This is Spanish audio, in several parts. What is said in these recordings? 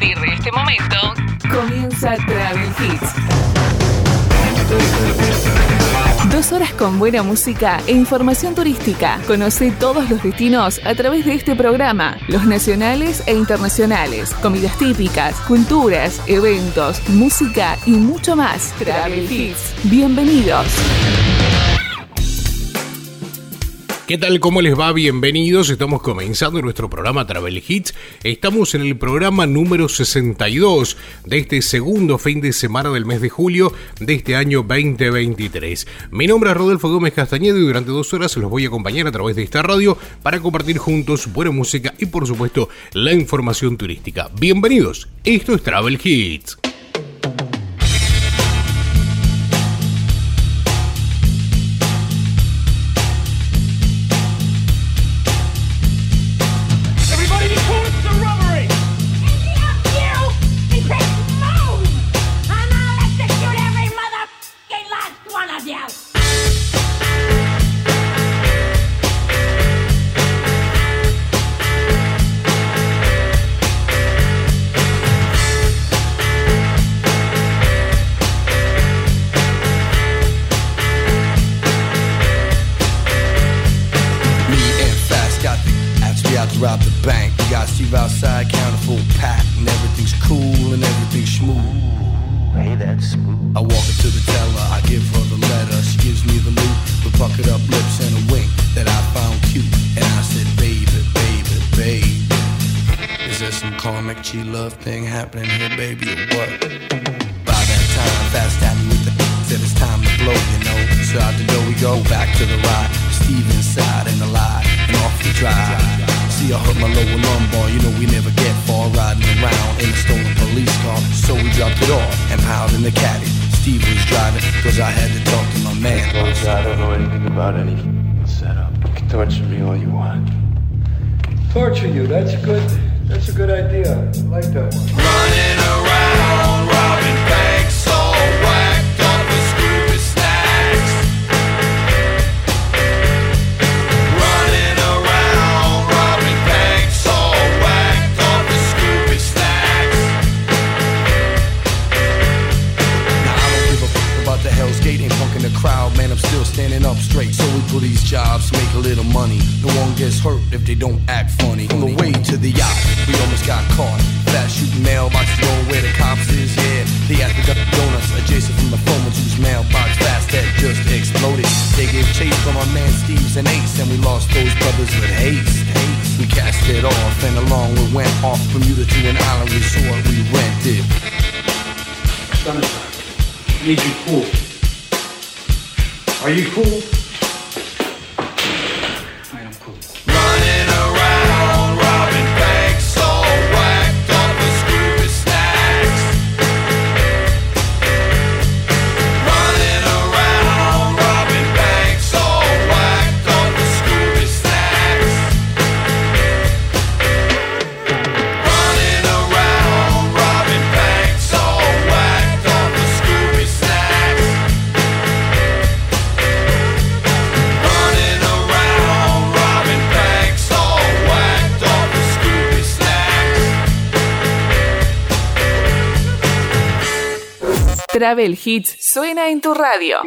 partir este momento, comienza Travel Hits. Dos horas con buena música e información turística. Conoce todos los destinos a través de este programa, los nacionales e internacionales, comidas típicas, culturas, eventos, música y mucho más. Travel Hits. Bienvenidos. ¿Qué tal? ¿Cómo les va? Bienvenidos. Estamos comenzando nuestro programa Travel Hits. Estamos en el programa número 62 de este segundo fin de semana del mes de julio de este año 2023. Mi nombre es Rodolfo Gómez Castañeda y durante dos horas los voy a acompañar a través de esta radio para compartir juntos buena música y por supuesto la información turística. Bienvenidos. Esto es Travel Hits. Travel Hits suena en tu radio.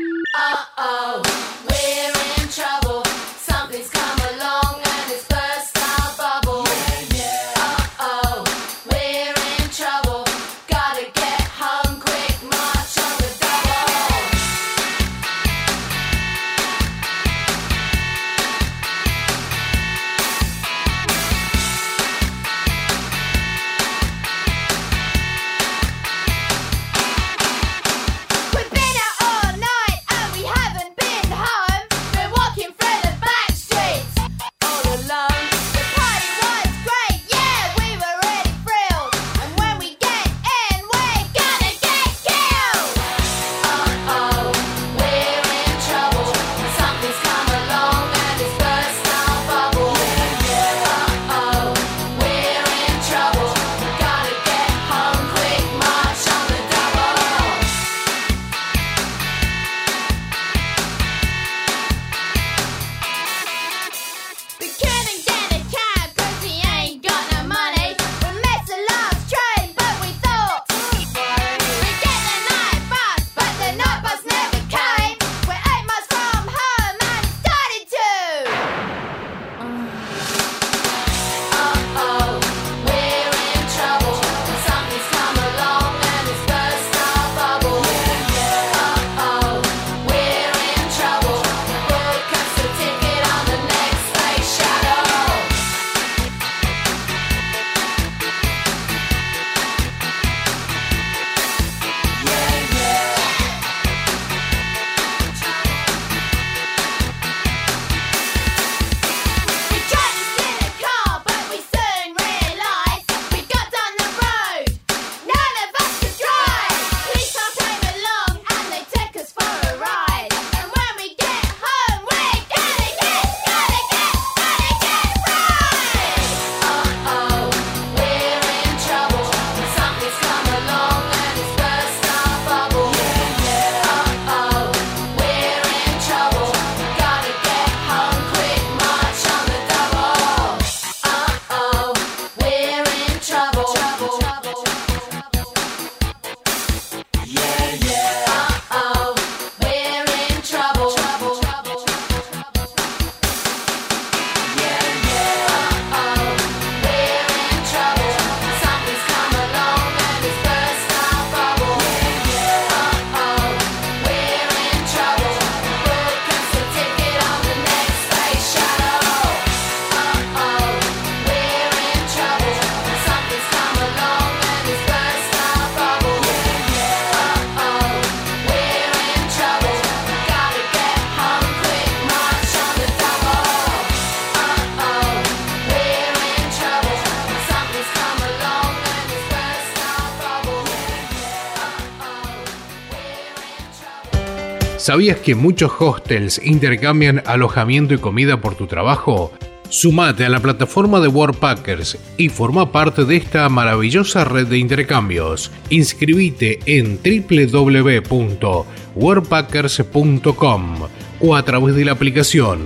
¿Sabías que muchos hostels intercambian alojamiento y comida por tu trabajo? Sumate a la plataforma de Worldpackers y forma parte de esta maravillosa red de intercambios. Inscribite en www.worldpackers.com o a través de la aplicación.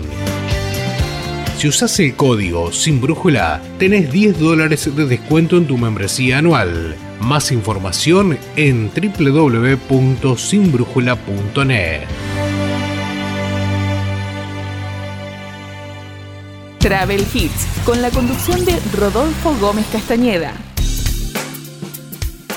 Si usas el código sin brújula, tenés 10 dólares de descuento en tu membresía anual. Más información en www.sinbrújula.net. Travel Hits, con la conducción de Rodolfo Gómez Castañeda.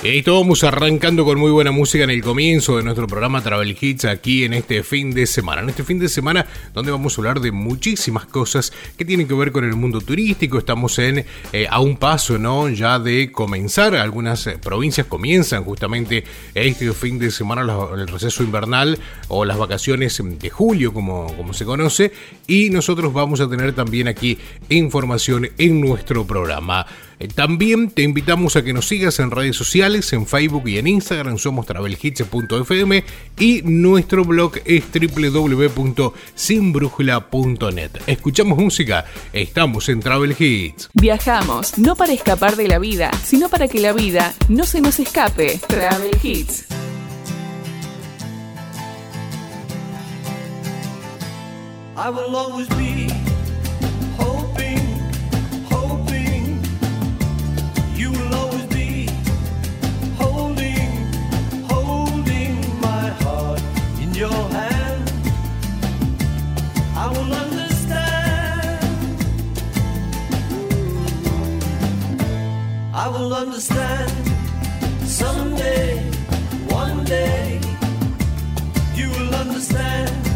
Y vamos arrancando con muy buena música en el comienzo de nuestro programa Travel Hits aquí en este fin de semana. En este fin de semana donde vamos a hablar de muchísimas cosas que tienen que ver con el mundo turístico. Estamos en eh, a un paso, ¿no? Ya de comenzar. Algunas eh, provincias comienzan justamente este fin de semana el receso invernal o las vacaciones de julio, como, como se conoce. Y nosotros vamos a tener también aquí información en nuestro programa. También te invitamos a que nos sigas en redes sociales, en Facebook y en Instagram, somos travelhits.fm y nuestro blog es www.sinbrújula.net. Escuchamos música, estamos en Travel Hits. Viajamos, no para escapar de la vida, sino para que la vida no se nos escape. Travel Hits. I will always be will understand someday, one day, you will understand.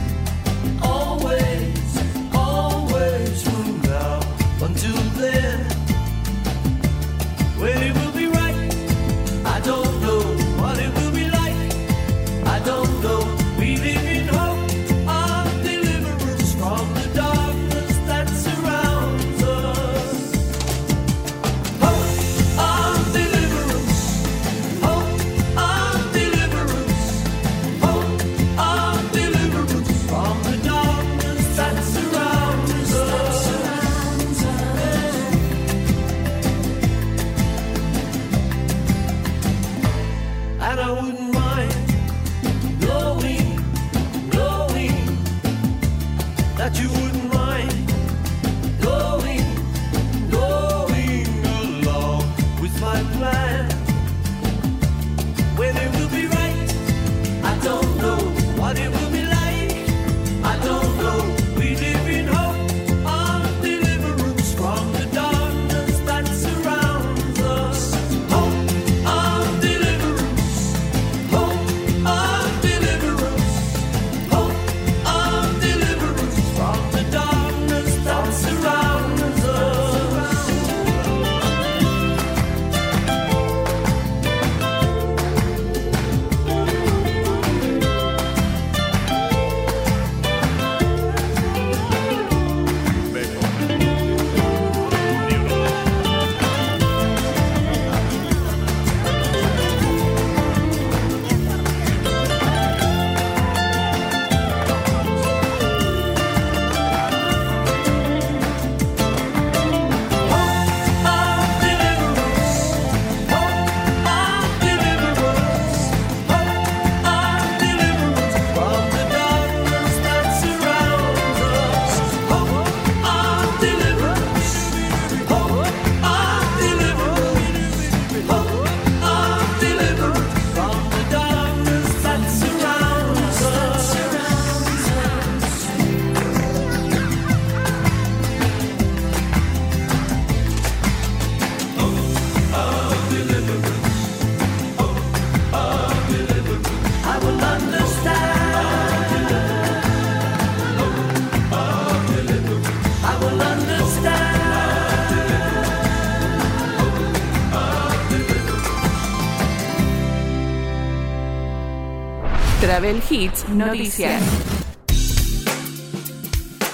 Travel Hits Noticias.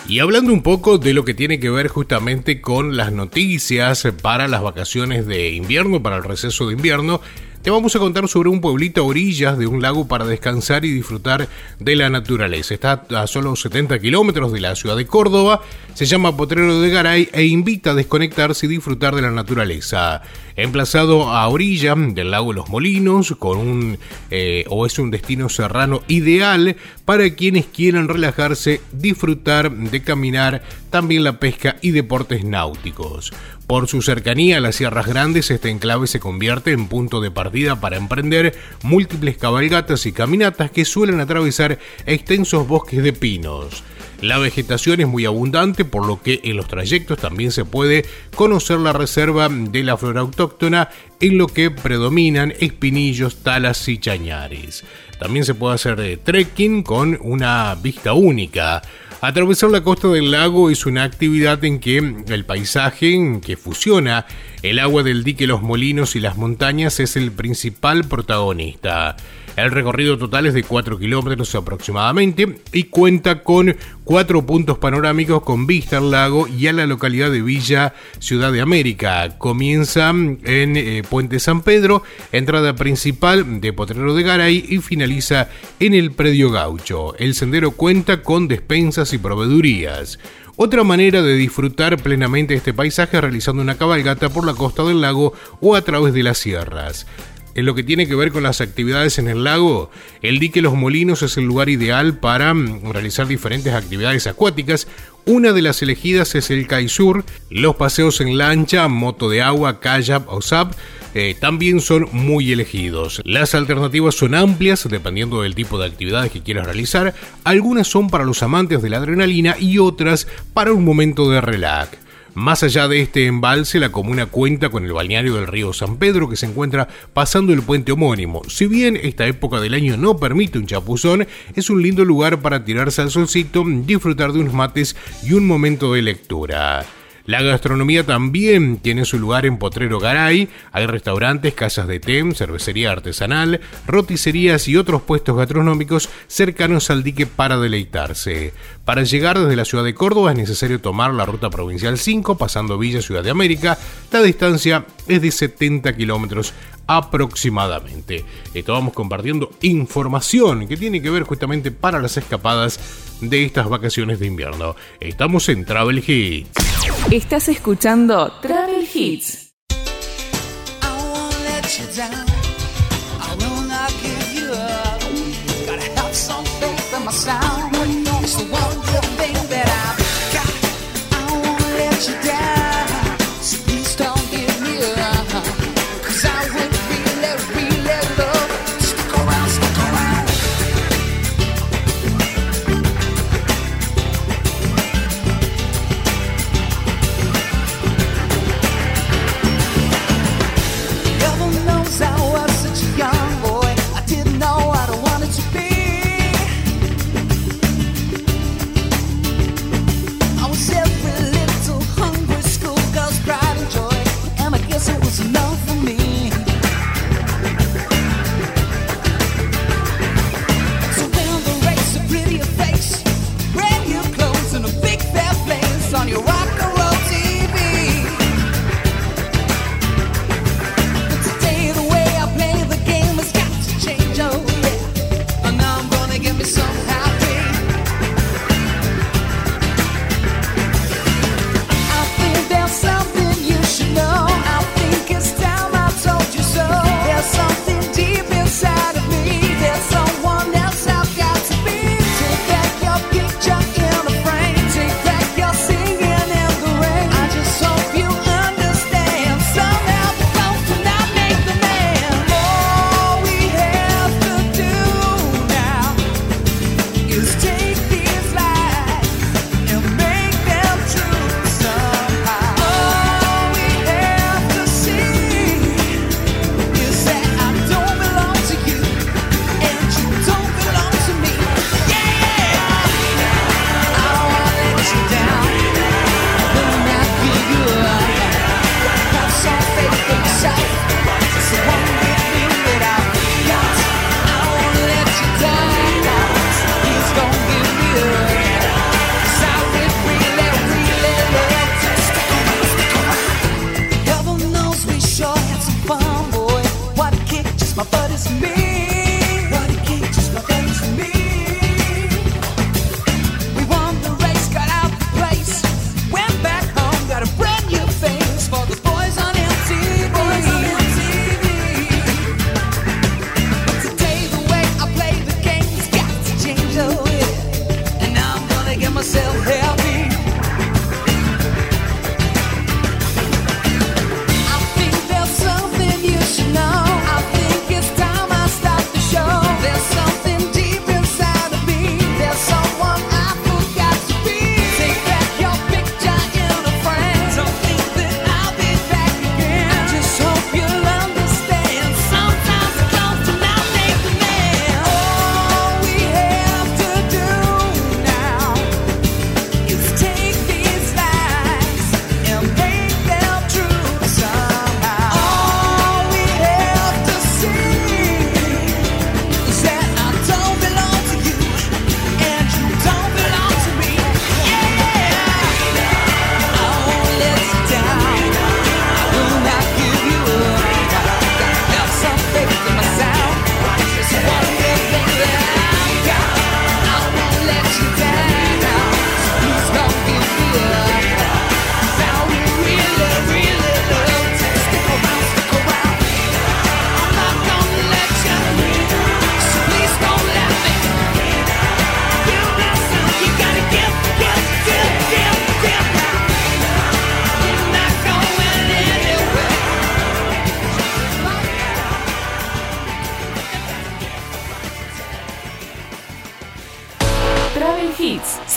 Y hablando un poco de lo que tiene que ver justamente con las noticias para las vacaciones de invierno, para el receso de invierno, te vamos a contar sobre un pueblito a orillas de un lago para descansar y disfrutar de la naturaleza. Está a solo 70 kilómetros de la ciudad de Córdoba, se llama Potrero de Garay e invita a desconectarse y disfrutar de la naturaleza. Emplazado a orilla del lago Los Molinos, con un eh, o es un destino serrano ideal para quienes quieran relajarse, disfrutar de caminar, también la pesca y deportes náuticos. Por su cercanía a las Sierras Grandes, este enclave se convierte en punto de partida para emprender múltiples cabalgatas y caminatas que suelen atravesar extensos bosques de pinos. La vegetación es muy abundante, por lo que en los trayectos también se puede conocer la reserva de la flora autóctona, en lo que predominan espinillos, talas y chañares. También se puede hacer eh, trekking con una vista única. Atravesar la costa del lago es una actividad en que el paisaje que fusiona el agua del dique, los molinos y las montañas es el principal protagonista. El recorrido total es de 4 kilómetros aproximadamente y cuenta con cuatro puntos panorámicos con vista al lago y a la localidad de Villa Ciudad de América. Comienza en eh, Puente San Pedro, entrada principal de Potrero de Garay y finaliza en el Predio Gaucho. El sendero cuenta con despensas y proveedurías. Otra manera de disfrutar plenamente este paisaje es realizando una cabalgata por la costa del lago o a través de las sierras. En lo que tiene que ver con las actividades en el lago, el dique Los Molinos es el lugar ideal para mm, realizar diferentes actividades acuáticas. Una de las elegidas es el Kaisur, los paseos en lancha, moto de agua, kayak o SAP eh, también son muy elegidos. Las alternativas son amplias dependiendo del tipo de actividades que quieras realizar. Algunas son para los amantes de la adrenalina y otras para un momento de relax. Más allá de este embalse, la comuna cuenta con el balneario del río San Pedro que se encuentra pasando el puente homónimo. Si bien esta época del año no permite un chapuzón, es un lindo lugar para tirarse al solcito, disfrutar de unos mates y un momento de lectura. La gastronomía también tiene su lugar en Potrero Garay. Hay restaurantes, casas de té, cervecería artesanal, roticerías y otros puestos gastronómicos cercanos al dique para deleitarse. Para llegar desde la ciudad de Córdoba es necesario tomar la ruta provincial 5 pasando Villa Ciudad de América. La distancia es de 70 kilómetros aproximadamente. Estábamos compartiendo información que tiene que ver justamente para las escapadas de estas vacaciones de invierno. Estamos en Travel Hits. Estás escuchando Travel Hits.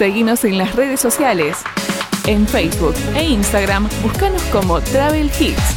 Seguinos en las redes sociales. En Facebook e Instagram, búscanos como Travel Hits.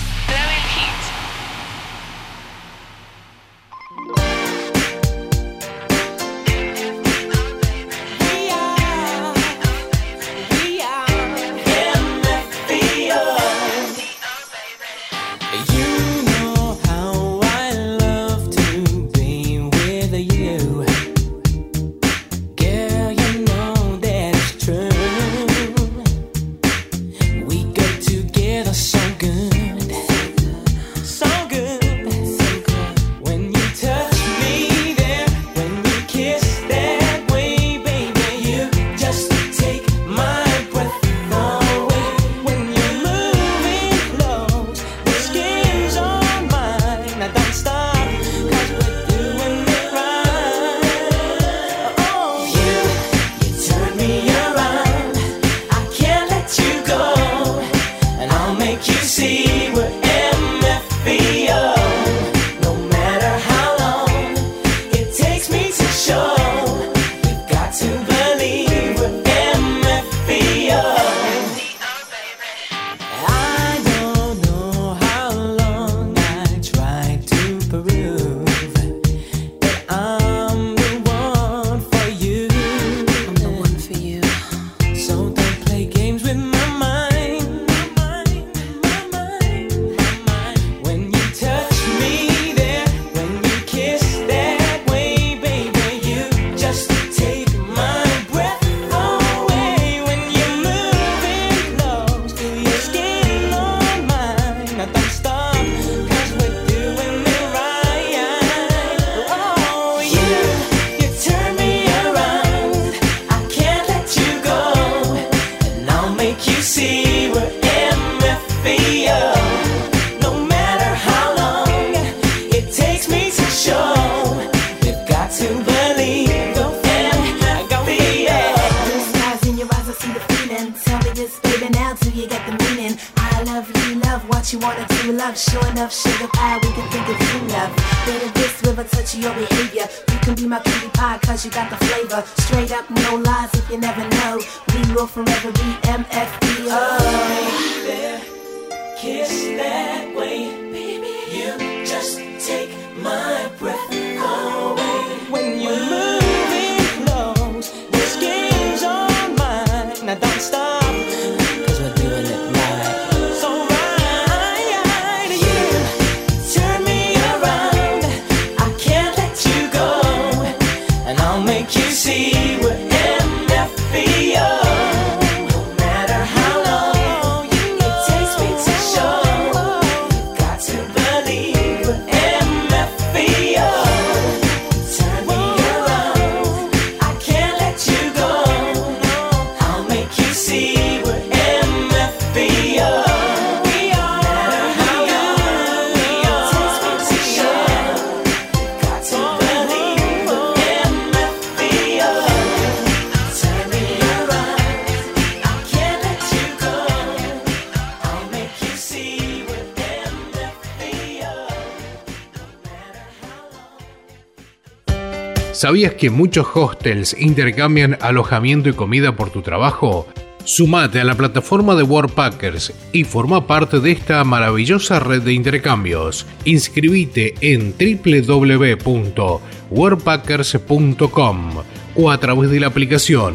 Que muchos hostels intercambian alojamiento y comida por tu trabajo? Sumate a la plataforma de Worldpackers y forma parte de esta maravillosa red de intercambios. Inscribite en www.worldpackers.com o a través de la aplicación.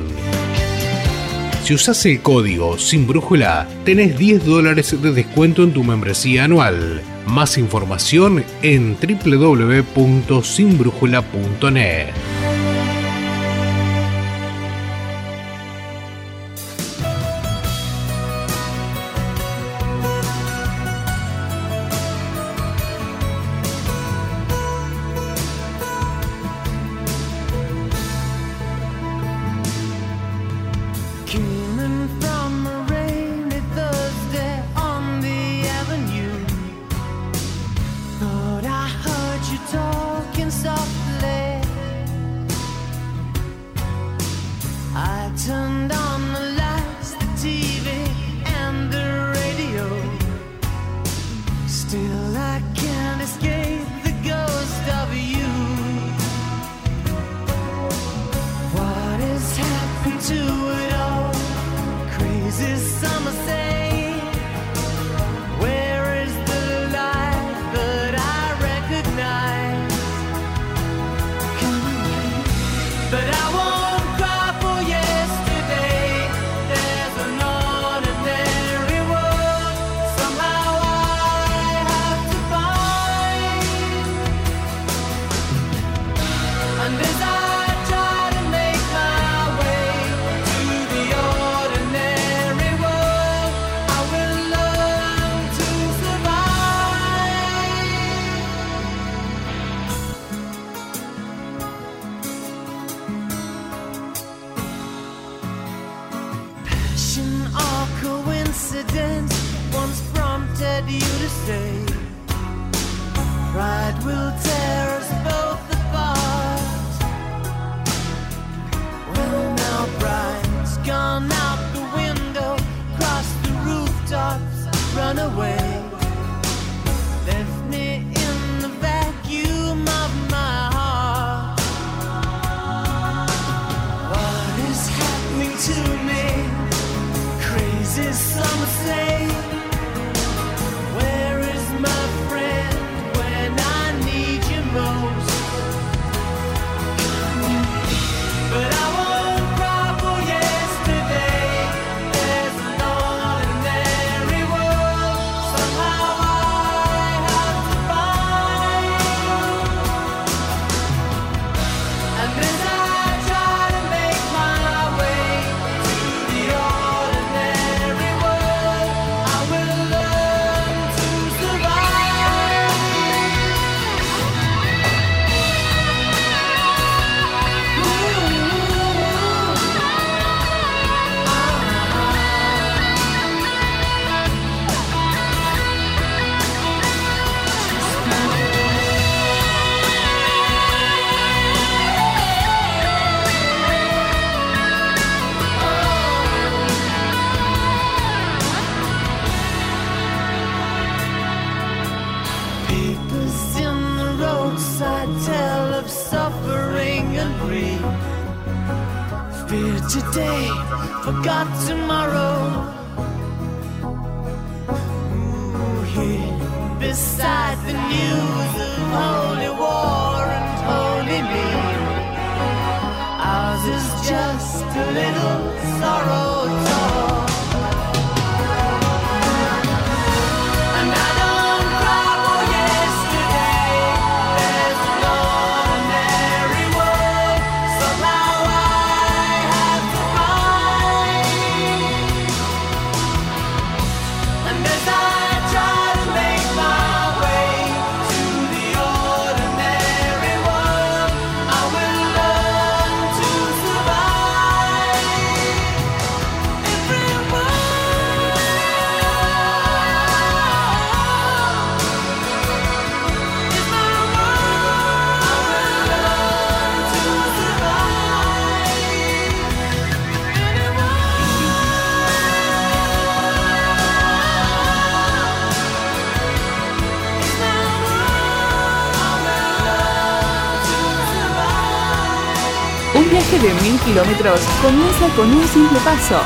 Si usas el código Sin Brújula, tenés 10 dólares de descuento en tu membresía anual. Más información en www.sinbrújula.net. today, forgot tomorrow. De mil kilómetros comienza con un simple paso.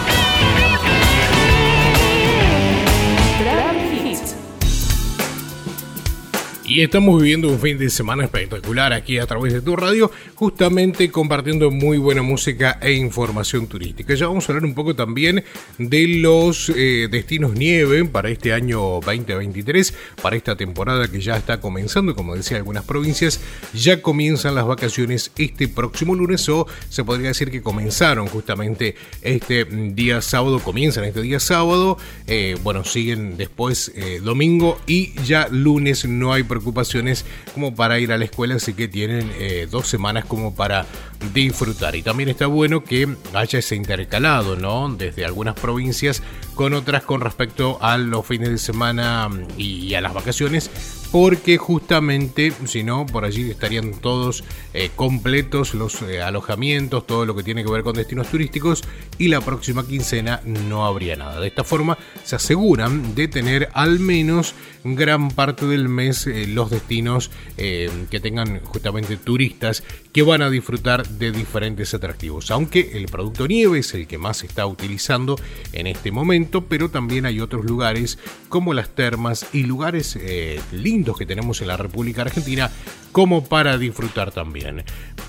Y estamos viviendo un fin de semana espectacular aquí a través de tu radio, justamente compartiendo muy buena música e información turística. Ya vamos a hablar un poco también de los eh, destinos nieve para este año 2023, para esta temporada que ya está comenzando, como decía algunas provincias, ya comienzan las vacaciones este próximo lunes o se podría decir que comenzaron justamente este día sábado, comienzan este día sábado, eh, bueno, siguen después eh, domingo y ya lunes no hay preocupaciones como para ir a la escuela, así que tienen dos semanas como para disfrutar. Y también está bueno que haya ese intercalado, ¿no? Desde algunas provincias con otras con respecto a los fines de semana mm, y a las vacaciones, porque justamente si no, por allí estarían todos eh, completos los eh, alojamientos, todo lo que tiene que ver con destinos turísticos y la próxima quincena no habría nada. De esta forma se aseguran de tener al menos gran parte del mes eh, los destinos que tengan justamente turistas que van a disfrutar de diferentes atractivos, aunque el producto nieve es el que más se está utilizando en este momento, pero también hay otros lugares como las termas y lugares lindos que tenemos en la República Argentina como para disfrutar también.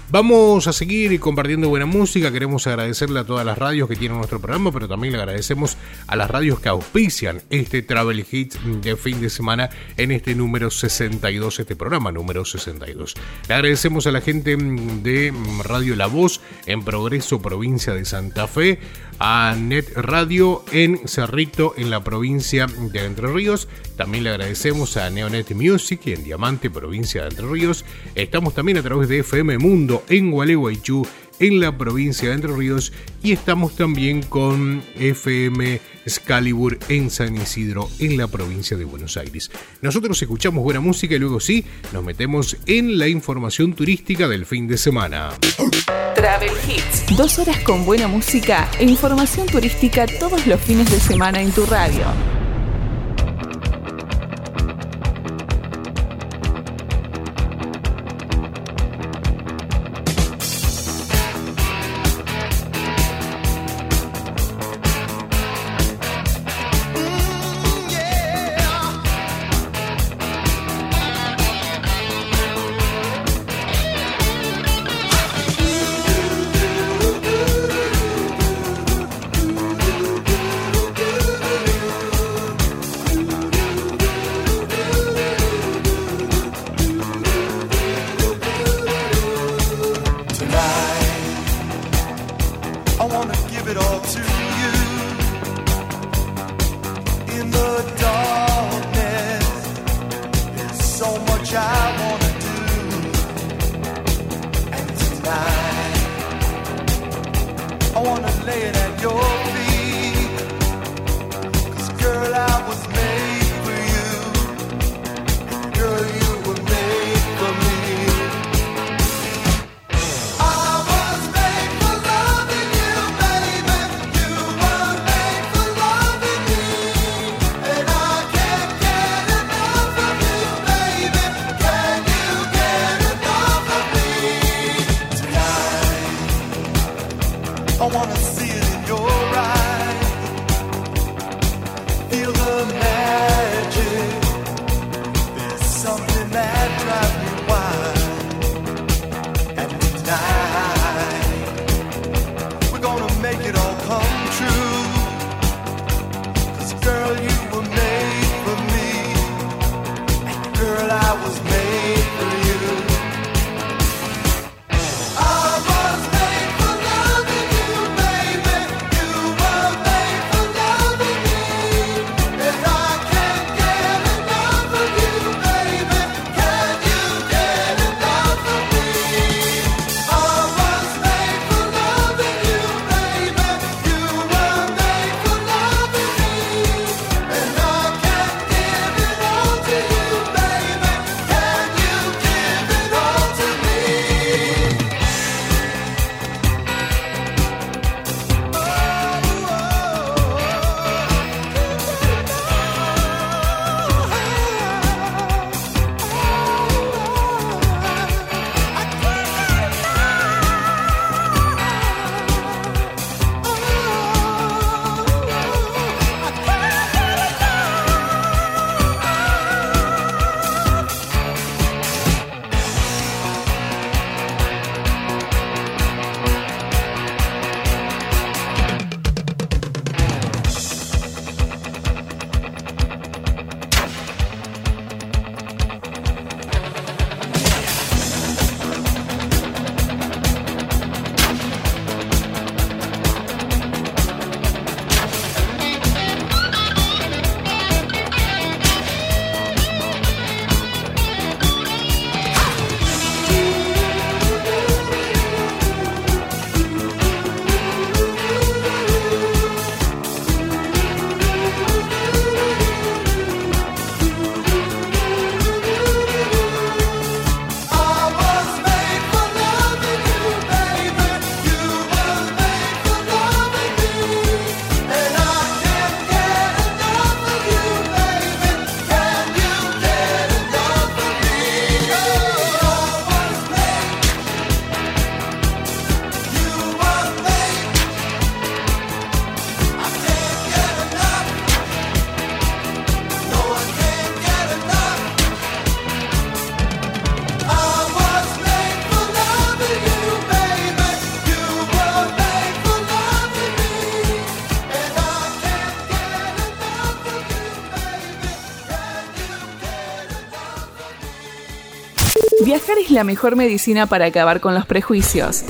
Vamos a seguir compartiendo buena música, queremos agradecerle a todas las radios que tienen nuestro programa, pero también le agradecemos a las radios que auspician este Travel Hits de fin de semana en este número 62, este programa número 62. Le agradecemos a la gente de Radio La Voz en Progreso, provincia de Santa Fe, a Net Radio en Cerrito, en la provincia de Entre Ríos. También le agradecemos a Neonet Music en Diamante, provincia de Entre Ríos. Estamos también a través de FM Mundo en Gualeguaychú, en la provincia de Entre Ríos. Y estamos también con FM Excalibur en San Isidro, en la provincia de Buenos Aires. Nosotros escuchamos buena música y luego sí, nos metemos en la información turística del fin de semana. Travel Hits. Dos horas con buena música e información turística todos los fines de semana en tu radio. La mejor medicina para acabar con los prejuicios.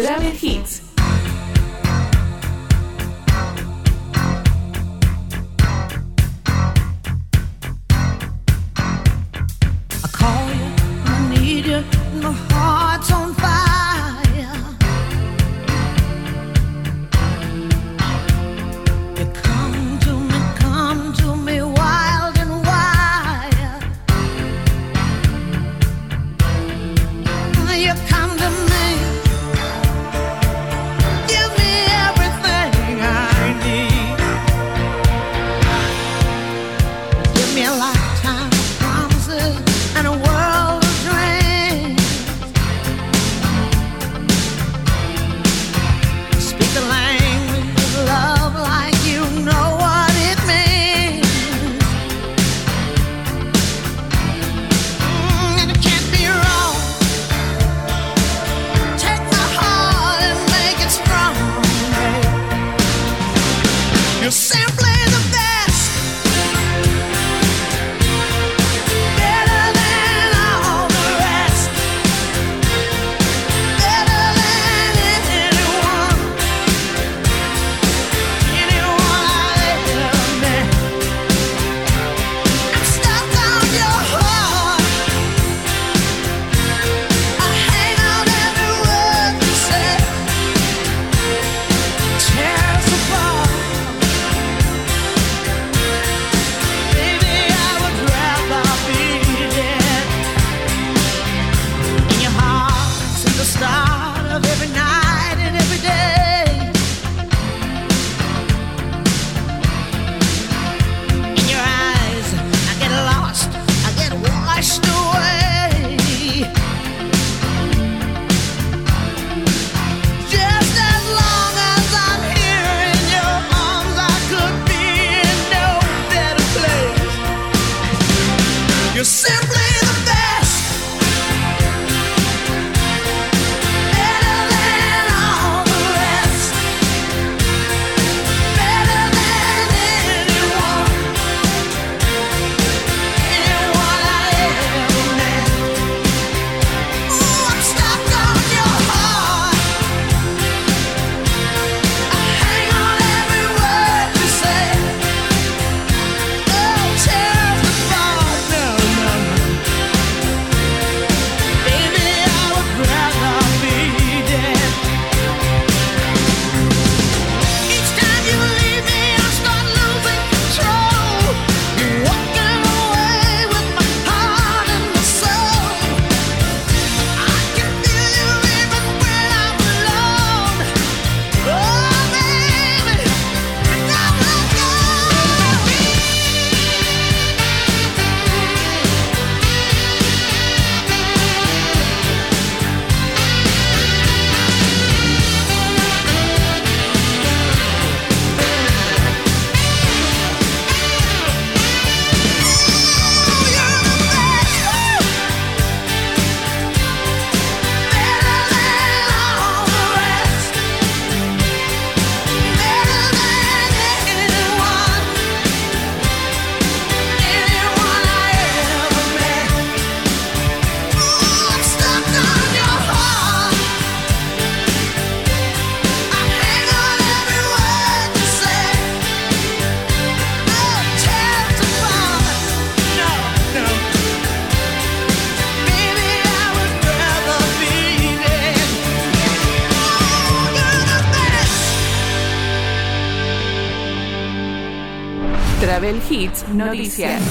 Hits. Noticias.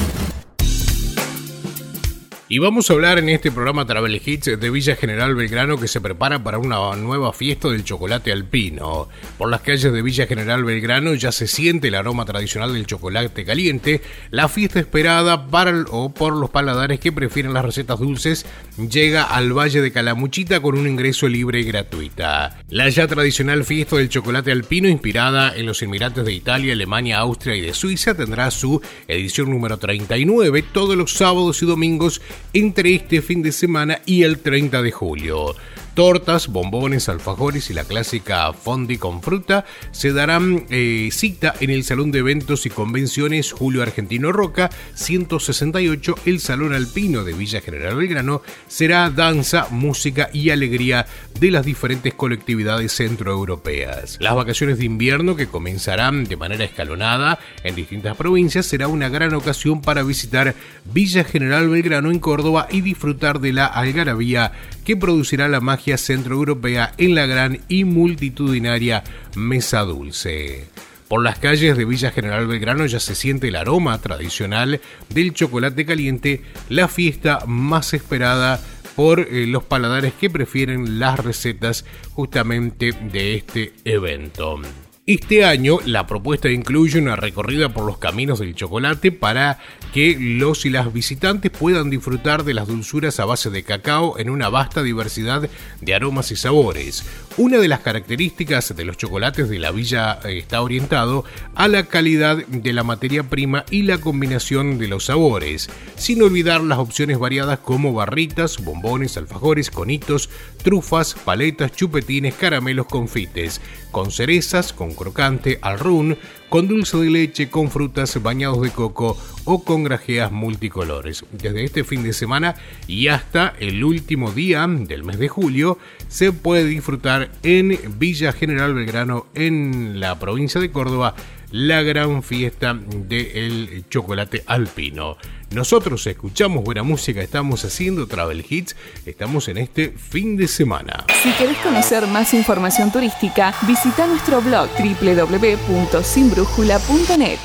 Y vamos a hablar en este programa Travel Hits de Villa General Belgrano que se prepara para una nueva fiesta del chocolate alpino. Por las calles de Villa General Belgrano ya se siente el aroma tradicional del chocolate caliente. La fiesta esperada para o por los paladares que prefieren las recetas dulces llega al Valle de Calamuchita con un ingreso libre y gratuita. La ya tradicional fiesta del chocolate alpino inspirada en los Emiratos de Italia, Alemania, Austria y de Suiza tendrá su edición número 39 todos los sábados y domingos entre este fin de semana y el 30 de julio. Tortas, bombones, alfajores y la clásica fondi con fruta se darán eh, cita en el Salón de Eventos y Convenciones Julio Argentino Roca 168. El Salón Alpino de Villa General Belgrano será danza, música y alegría de las diferentes colectividades centroeuropeas. Las vacaciones de invierno que comenzarán de manera escalonada en distintas provincias será una gran ocasión para visitar Villa General Belgrano en Córdoba y disfrutar de la algarabía que producirá la magia centroeuropea en la gran y multitudinaria Mesa Dulce. Por las calles de Villa General Belgrano ya se siente el aroma tradicional del chocolate caliente, la fiesta más esperada por eh, los paladares que prefieren las recetas justamente de este evento. Este año la propuesta incluye una recorrida por los caminos del chocolate para que los y las visitantes puedan disfrutar de las dulzuras a base de cacao en una vasta diversidad de aromas y sabores. Una de las características de los chocolates de la villa eh, está orientado a la calidad de la materia prima y la combinación de los sabores, sin olvidar las opciones variadas como barritas, bombones, alfajores, conitos, trufas, paletas, chupetines, caramelos, confites, con cerezas, con crocante, al con dulce de leche, con frutas, bañados de coco o con grajeas multicolores. Desde este fin de semana y hasta el último día del mes de julio se puede disfrutar en Villa General Belgrano en la provincia de Córdoba la gran fiesta del chocolate alpino. Nosotros escuchamos buena música, estamos haciendo Travel Hits, estamos en este fin de semana. Si querés conocer más información turística, visita nuestro blog www.sinbrújula.net.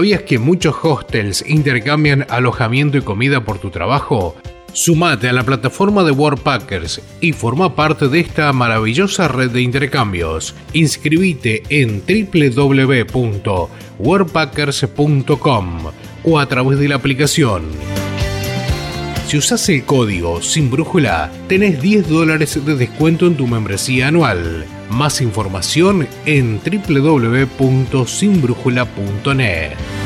¿Sabías que muchos hostels intercambian alojamiento y comida por tu trabajo? Sumate a la plataforma de Warpackers y forma parte de esta maravillosa red de intercambios. Inscribite en www.warpackers.com o a través de la aplicación. Si usas el código sin brújula, tenés 10 dólares de descuento en tu membresía anual. Más información en www.sinbrújula.net.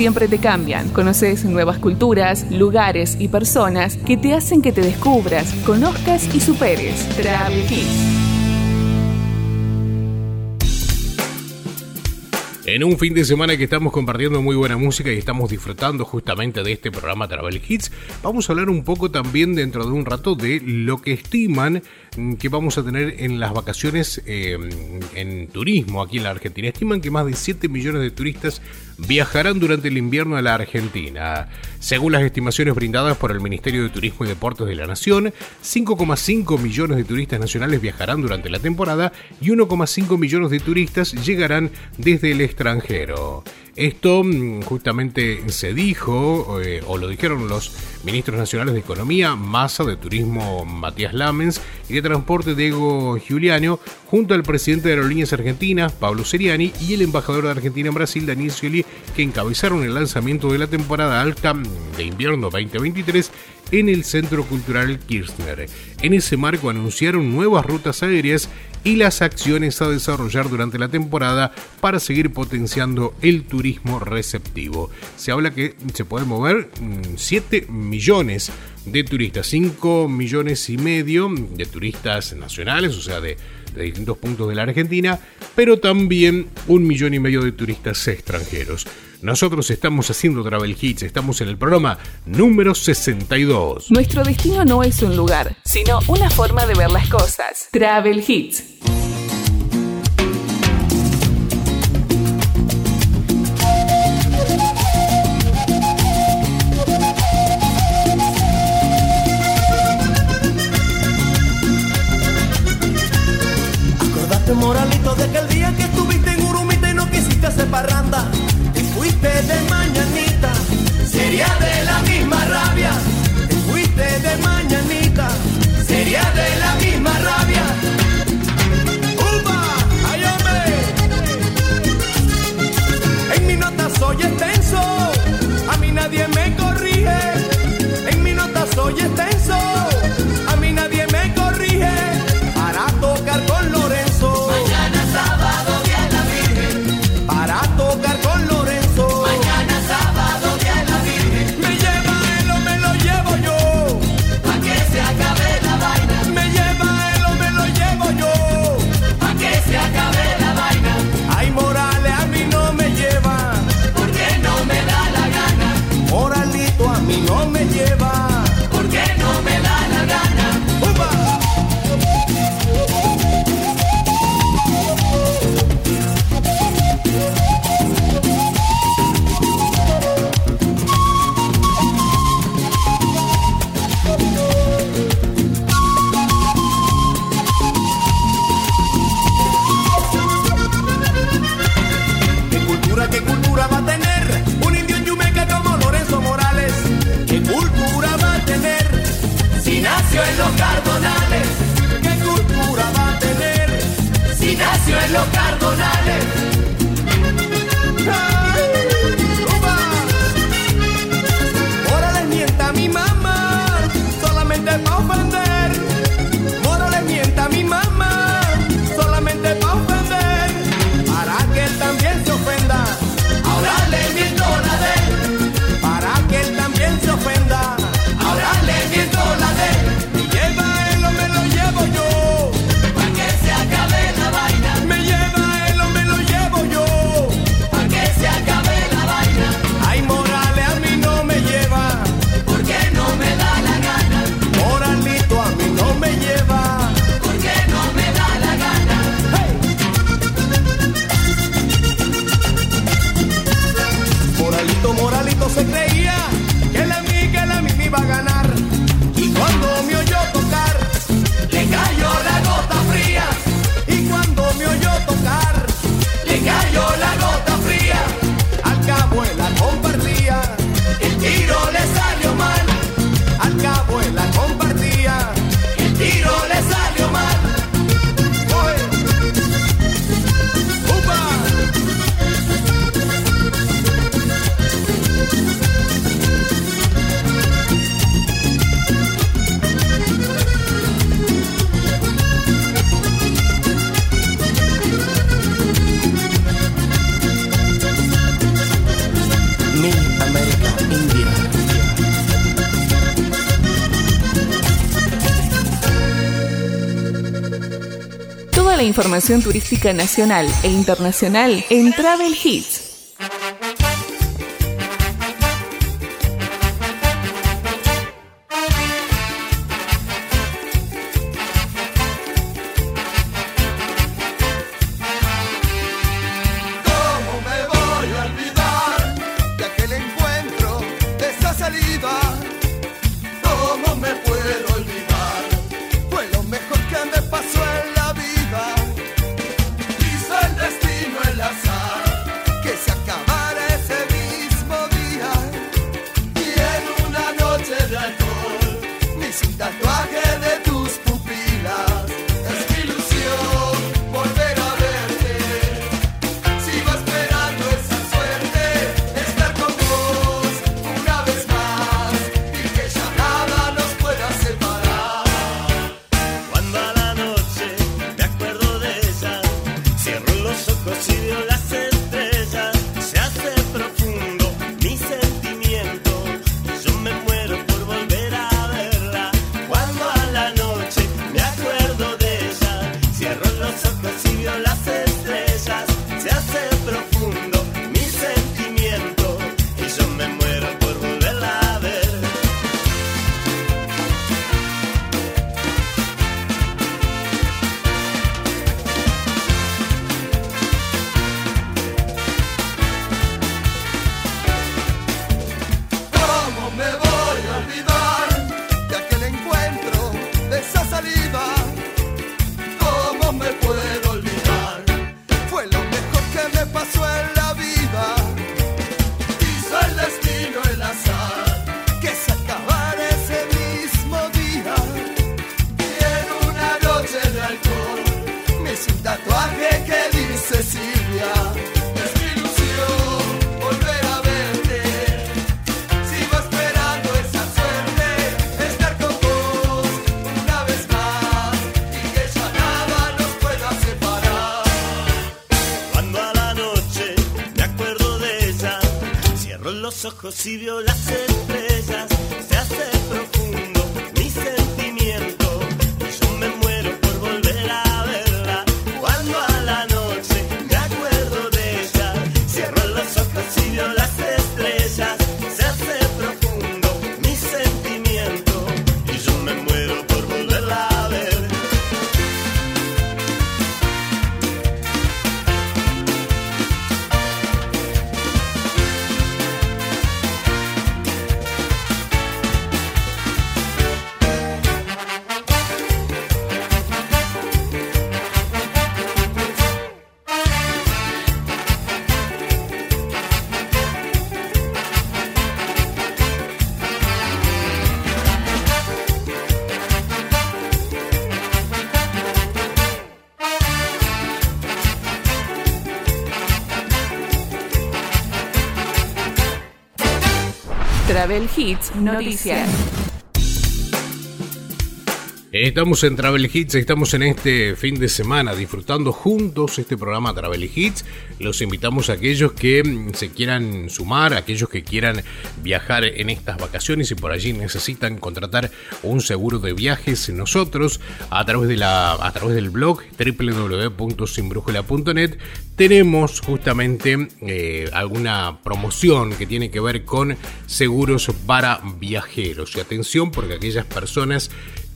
siempre te cambian. Conoces nuevas culturas, lugares y personas que te hacen que te descubras, conozcas y superes. Travel Hits. En un fin de semana que estamos compartiendo muy buena música y estamos disfrutando justamente de este programa Travel Hits, vamos a hablar un poco también dentro de un rato de lo que estiman que vamos a tener en las vacaciones eh, en turismo aquí en la Argentina. Estiman que más de 7 millones de turistas viajarán durante el invierno a la Argentina. Según las estimaciones brindadas por el Ministerio de Turismo y Deportes de la Nación, 5,5 millones de turistas nacionales viajarán durante la temporada y 1,5 millones de turistas llegarán desde el extranjero. Esto mm, justamente se dijo, eh, o lo dijeron los ministros nacionales de Economía, Massa, de Turismo Matías Lamens y de Transporte Diego Giuliano, junto al presidente de Aerolíneas Argentinas, Pablo Seriani, y el embajador de Argentina en Brasil, Daniel Scioli, que encabezaron el lanzamiento de la temporada alta de invierno 2023 en el Centro Cultural Kirchner. En ese marco anunciaron nuevas rutas aéreas y las acciones a desarrollar durante la temporada para seguir potenciando el turismo receptivo. Se habla que se pueden mover 7 mm, millones de turistas, 5 millones y medio de turistas nacionales, o sea, de, de distintos puntos de la Argentina, pero también un millón y medio de turistas extranjeros. Nosotros estamos haciendo Travel Hits, estamos en el programa número 62. Nuestro destino no es un lugar, sino una forma de ver las cosas. Travel Hits. Información turística nacional e internacional en Travel Hits. Ojos y las Travel Hits Noticias. Estamos en Travel Hits, estamos en este fin de semana disfrutando juntos este programa Travel Hits. Los invitamos a aquellos que mm, se quieran sumar, aquellos que quieran viajar en estas vacaciones y por allí necesitan contratar un seguro de viajes. Nosotros, a través, de la, a través del blog www.sinbrújula.net, tenemos justamente eh, alguna promoción que tiene que ver con seguros para viajeros. Y atención, porque aquellas personas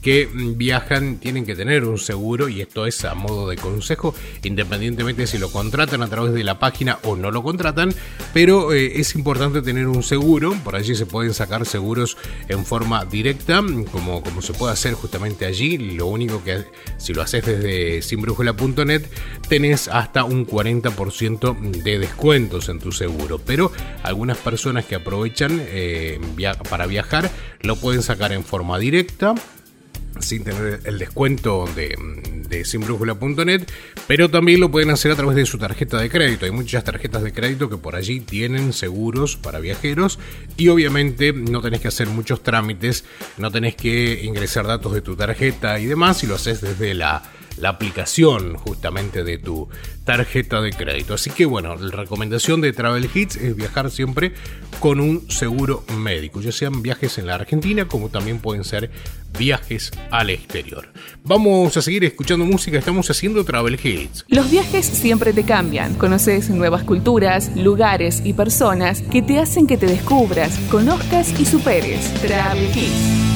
que viajan tienen que tener un seguro y esto es a modo de consejo, independientemente si lo contratan a través de la página o no lo contratan, pero eh, es importante tener un seguro, por allí se pueden sacar seguros en forma directa, como, como se puede hacer justamente allí, lo único que si lo haces desde sinbrújula.net tenés hasta un 40% de descuentos en tu seguro, pero algunas personas que aprovechan eh, para viajar lo pueden sacar en forma directa sin tener el descuento de, de sinbrújula.net, pero también lo pueden hacer a través de su tarjeta de crédito. Hay muchas tarjetas de crédito que por allí tienen seguros para viajeros y obviamente no tenés que hacer muchos trámites, no tenés que ingresar datos de tu tarjeta y demás, y lo haces desde la la aplicación justamente de tu tarjeta de crédito. Así que bueno, la recomendación de Travel Hits es viajar siempre con un seguro médico, ya sean viajes en la Argentina como también pueden ser viajes al exterior. Vamos a seguir escuchando música, estamos haciendo Travel Hits. Los viajes siempre te cambian. Conoces nuevas culturas, lugares y personas que te hacen que te descubras, conozcas y superes. Travel Hits.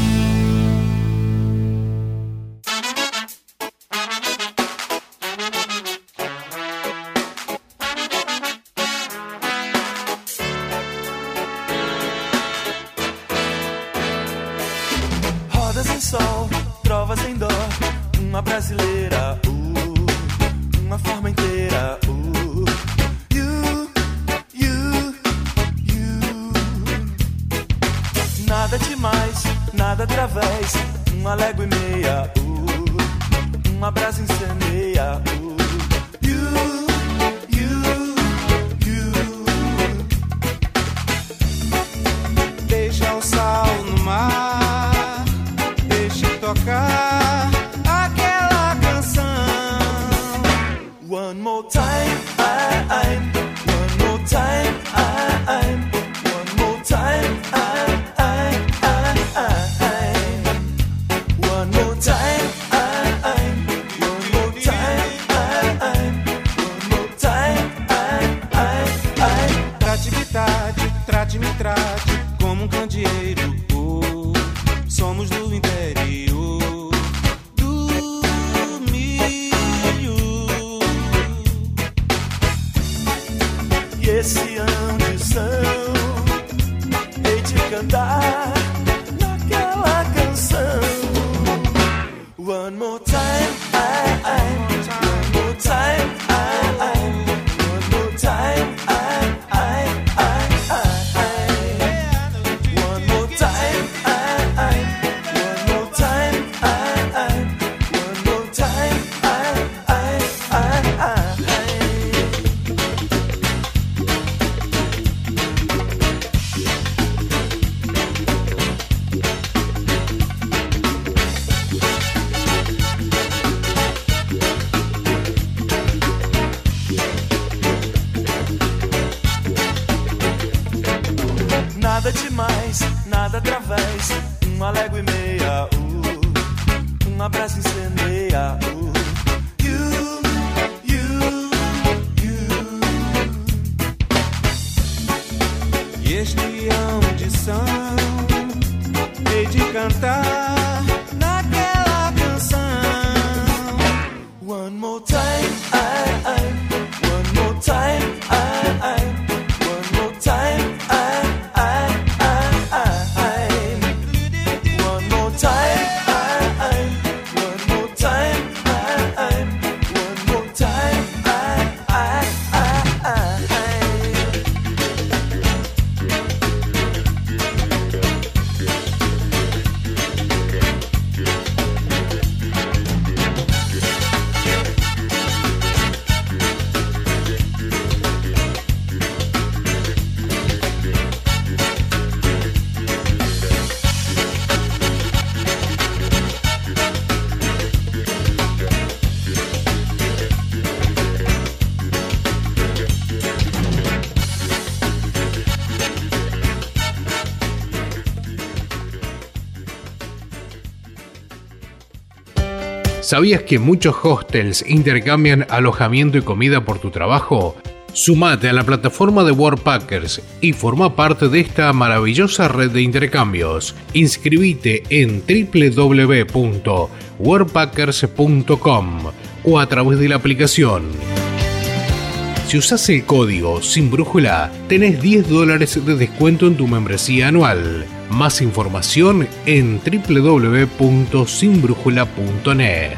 ¿Sabías que muchos hostels intercambian alojamiento y comida por tu trabajo? Sumate a la plataforma de Worldpackers y forma parte de esta maravillosa red de intercambios. Inscribite en www.worldpackers.com o a través de la aplicación. Si usas el código sin brújula, tenés 10 dólares de descuento en tu membresía anual. Más información en www.sinbrújula.net.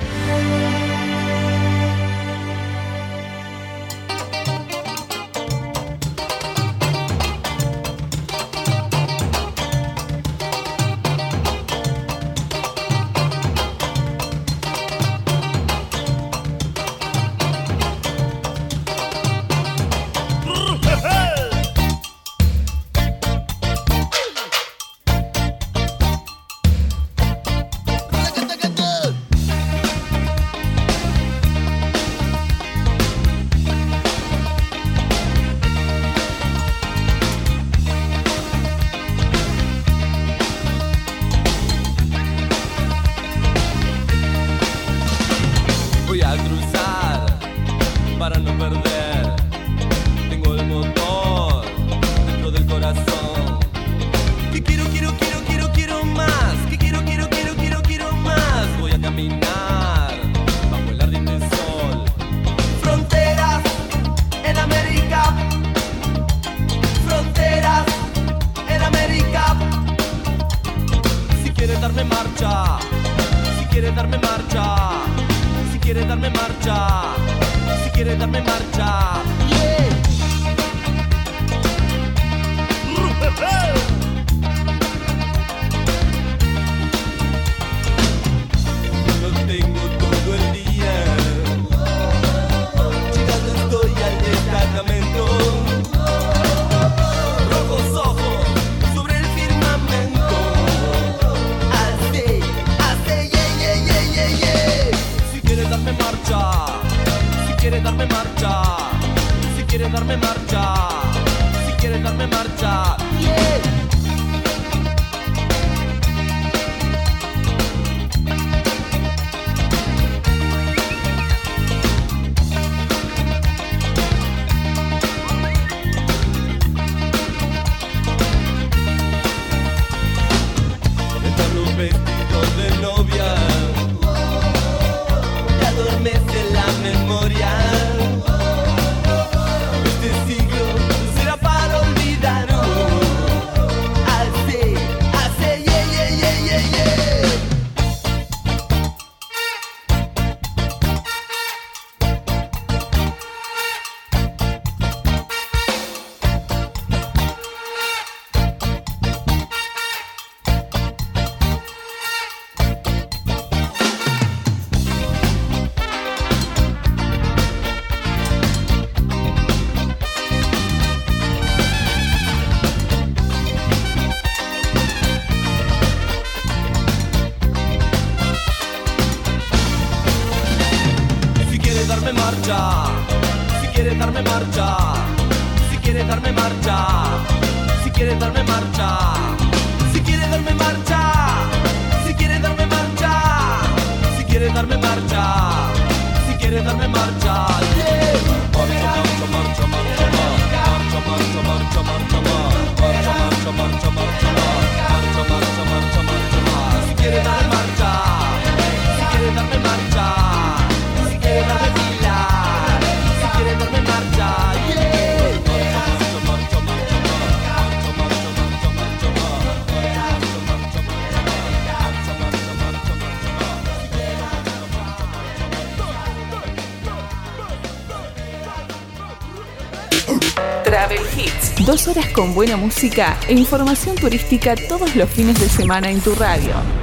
con buena música e información turística todos los fines de semana en tu radio.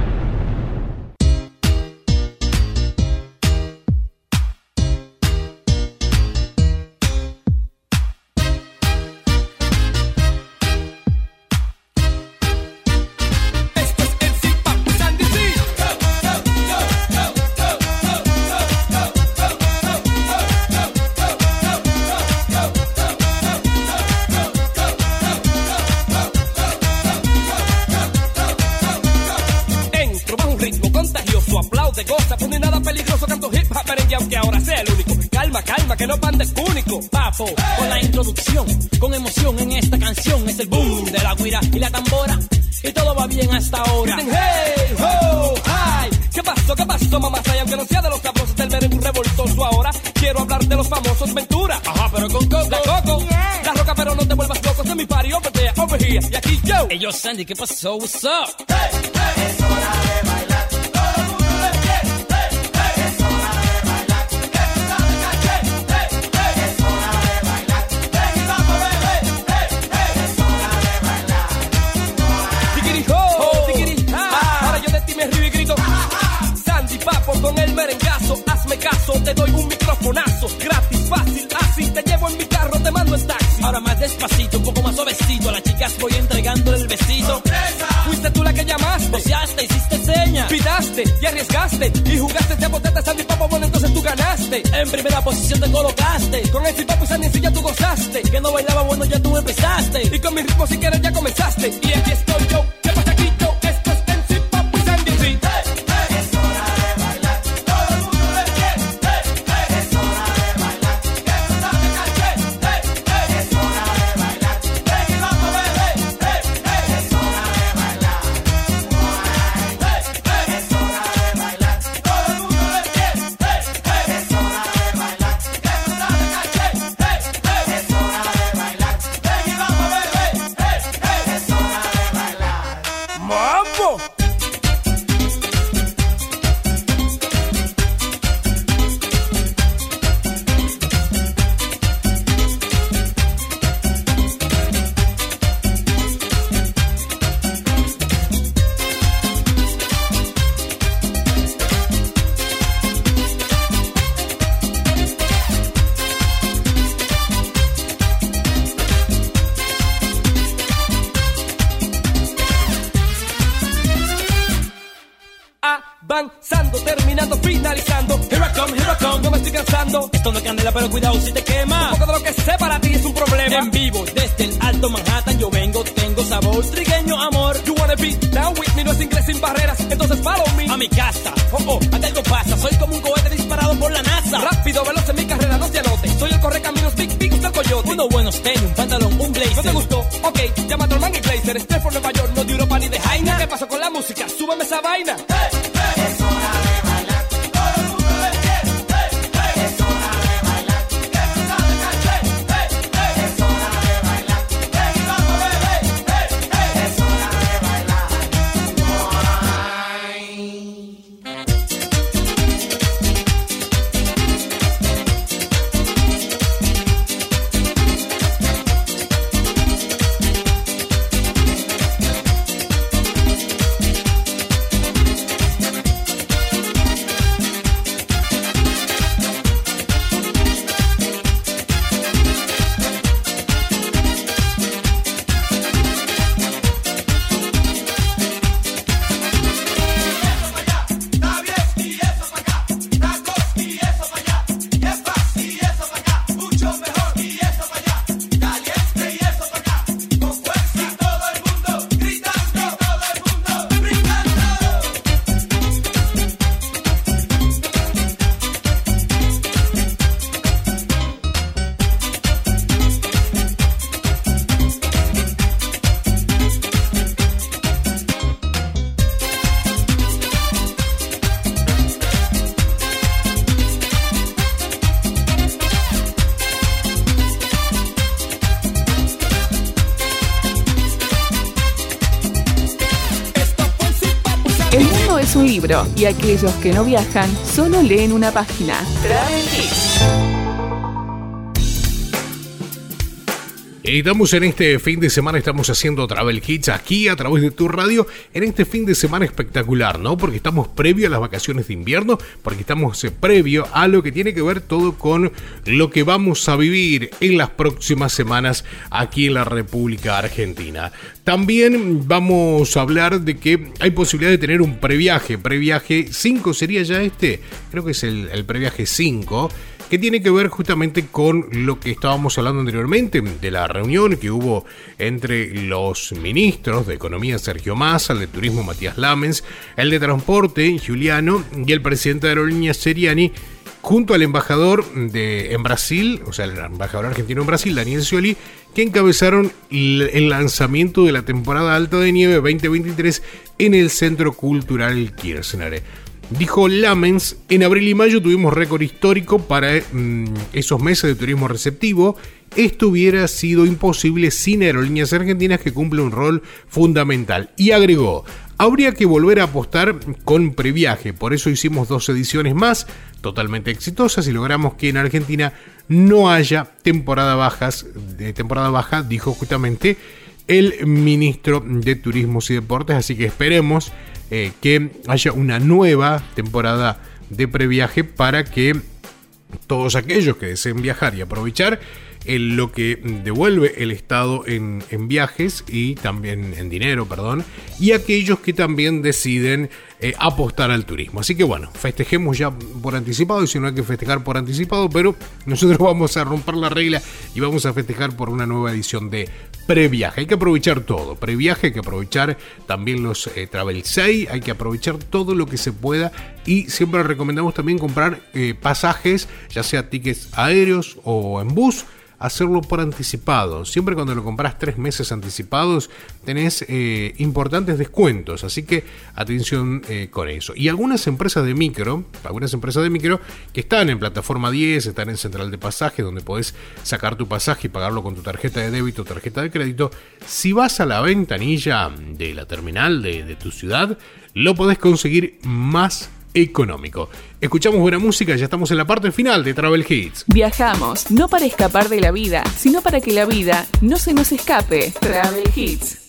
indica pra so, what's up? si quieres avanzando, terminando, finalizando. Here I come, here I come, no me estoy cansando. Esto no es candela, pero cuidado si te quema. Un poco de lo que sé para ti es un problema. En vivo, desde el alto Manhattan, yo vengo, tengo sabor, trigueño amor. You wanna be down with me, no es inglés sin barreras, entonces follow me. A mi casa, oh oh, aquí algo pasa, soy como un cohete disparado por la NASA. Rápido, veloz en mi carrera, no te anote. Soy el correcaminos, big, big, el coyote. Unos buenos tenis, un pantalón, un blazer. ¿No te gustó? Ok, llama a hermano y blazer. Estoy por Nueva York, no de Europa ni de Jaina. ¿Qué pasó con la música? Súbeme esa vaina. Libro y aquellos que no viajan solo leen una página. Travel Estamos en este fin de semana, estamos haciendo Travel Hits aquí a través de tu radio, en este fin de semana espectacular, ¿no? Porque estamos previo a las vacaciones de invierno, porque estamos eh, previo a lo que tiene que ver todo con lo que vamos a vivir en las próximas semanas aquí en la República Argentina. También vamos a hablar de que hay posibilidad de tener un previaje, previaje 5 sería ya este, creo que es el, el previaje 5 que tiene que ver justamente con lo que estábamos hablando anteriormente, de la reunión que hubo entre los ministros de Economía Sergio Massa, el de Turismo Matías Lamens, el de Transporte Giuliano y el presidente de Aerolíneas Seriani junto al embajador de, en Brasil, o sea, el embajador argentino en Brasil, Daniel Scioli, que encabezaron el lanzamiento de la temporada alta de nieve 2023 en el Centro Cultural Kirchner. Dijo Lamens, en abril y mayo tuvimos récord histórico para mm, esos meses de turismo receptivo. Esto hubiera sido imposible sin aerolíneas argentinas que cumplen un rol fundamental. Y agregó, habría que volver a apostar con previaje. Por eso hicimos dos ediciones más, totalmente exitosas, y logramos que en Argentina no haya temporada bajas, de temporada baja, dijo justamente el ministro de Turismos y Deportes. Así que esperemos eh, que haya una nueva temporada de previaje para que todos aquellos que deseen viajar y aprovechar eh, lo que devuelve el Estado en, en viajes y también en dinero, perdón, y aquellos que también deciden eh, apostar al turismo. Así que bueno, festejemos ya por anticipado, y si no hay que festejar por anticipado, pero nosotros vamos a romper la regla y vamos a festejar por una nueva edición de previaje. Hay que aprovechar todo, previaje, hay que aprovechar también los eh, Travel 6, hay que aprovechar todo lo que se pueda y siempre recomendamos también comprar eh, pasajes, ya sea tickets aéreos o en bus hacerlo por anticipado. Siempre cuando lo compras tres meses anticipados tenés eh, importantes descuentos, así que atención eh, con eso. Y algunas empresas de micro, algunas empresas de micro que están en plataforma 10, están en central de pasaje, donde podés sacar tu pasaje y pagarlo con tu tarjeta de débito o tarjeta de crédito. Si vas a la ventanilla de la terminal de, de tu ciudad, lo podés conseguir más económico. Escuchamos buena música, ya estamos en la parte final de Travel Hits. Viajamos, no para escapar de la vida, sino para que la vida no se nos escape. Travel Hits.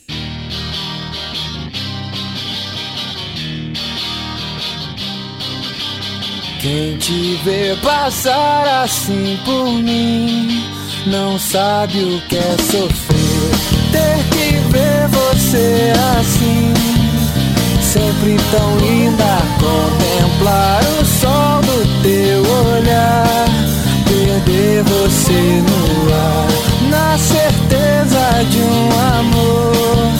Quem te vê passar assim por mim não sabe o que é sofrer. Ter que ver você assim, sempre tão linda, contemplar o sol do teu olhar, perder você no ar, na certeza de um amor,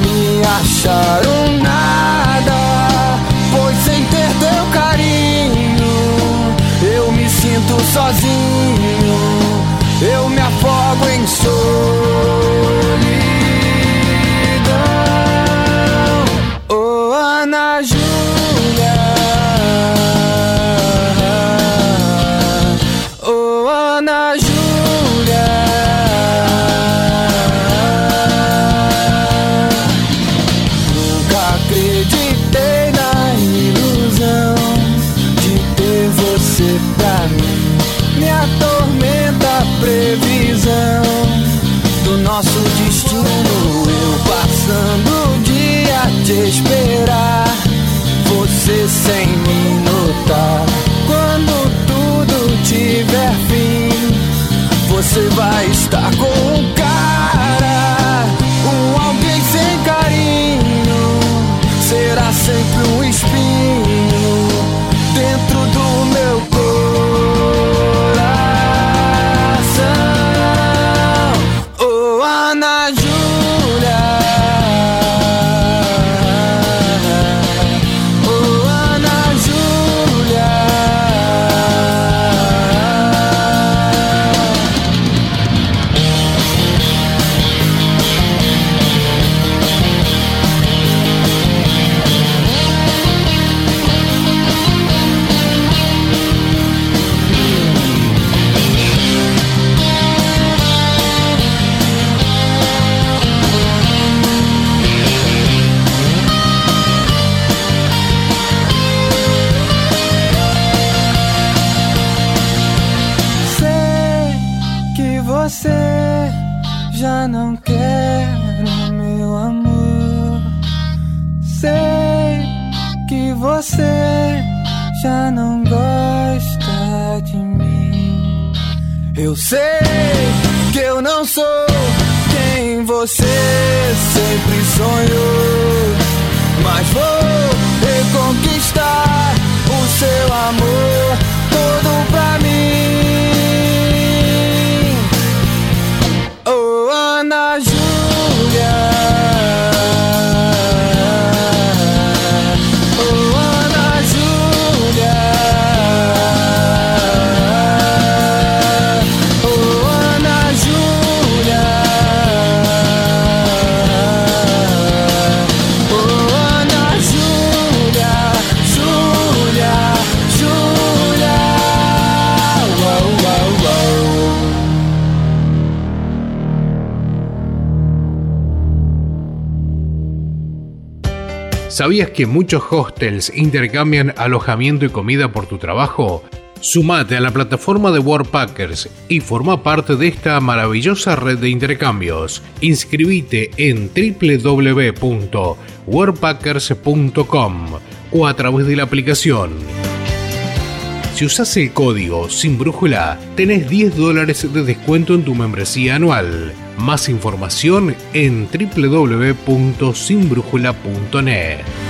me achar um nada, pois sem ter teu carinho, eu me sinto sozinho, eu me afogo em solidão. ¿Sabías que muchos hostels intercambian alojamiento y comida por tu trabajo? Sumate a la plataforma de Worldpackers y forma parte de esta maravillosa red de intercambios. Inscribite en www.worldpackers.com o a través de la aplicación. Si usas el código sin brújula, tenés 10 dólares de descuento en tu membresía anual. Más información en www.sinbrújula.net.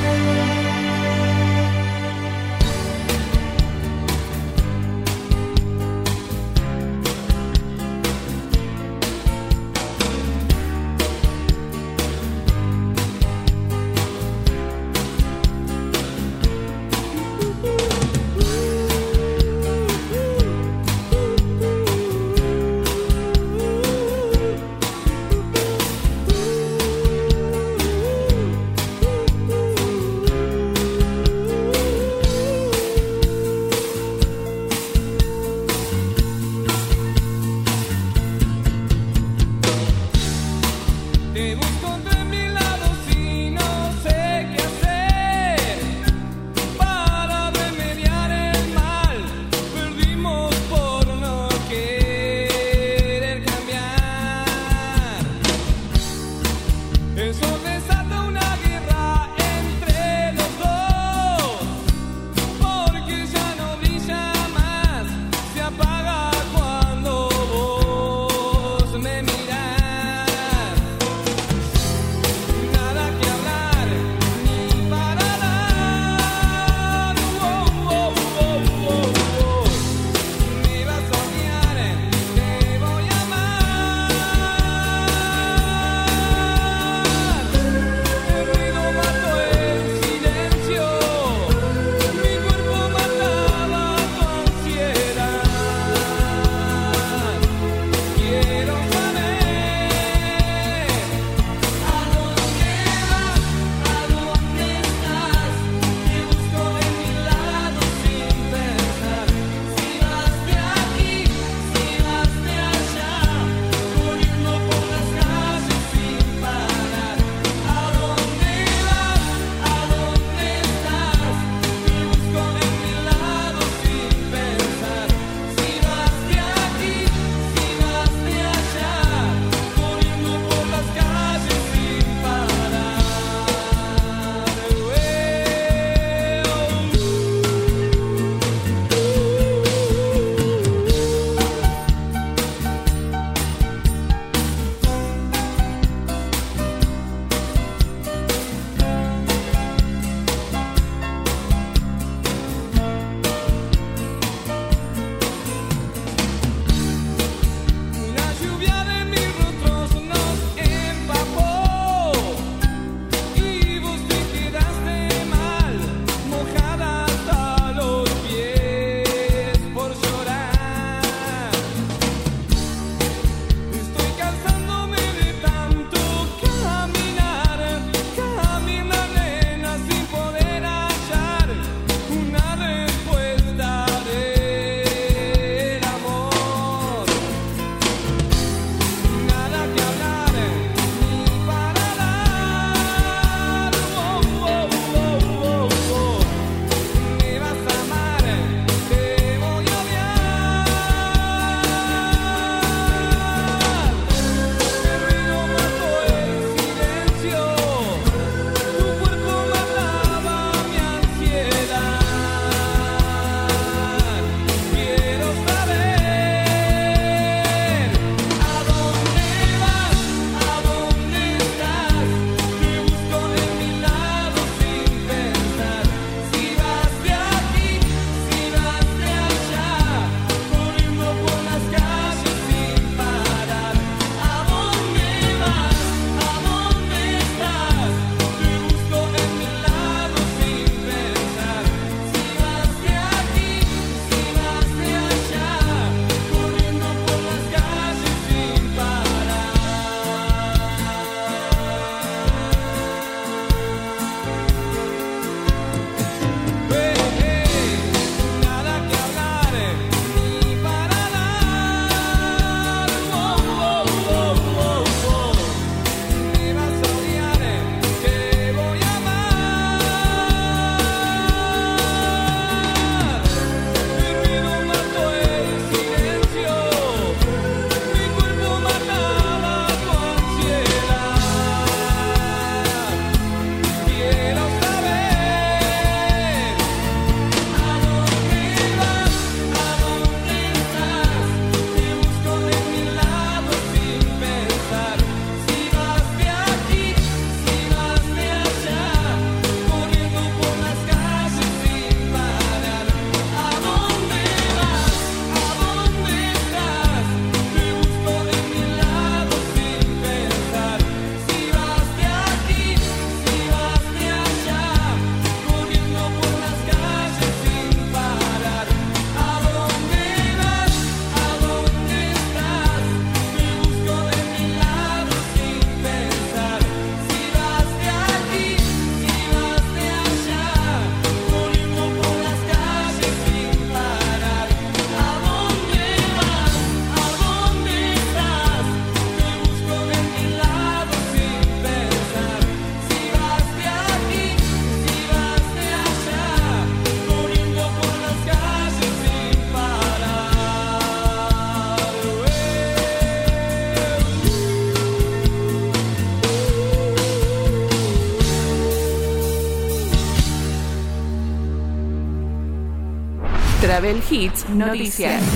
Travel Hits Noticias.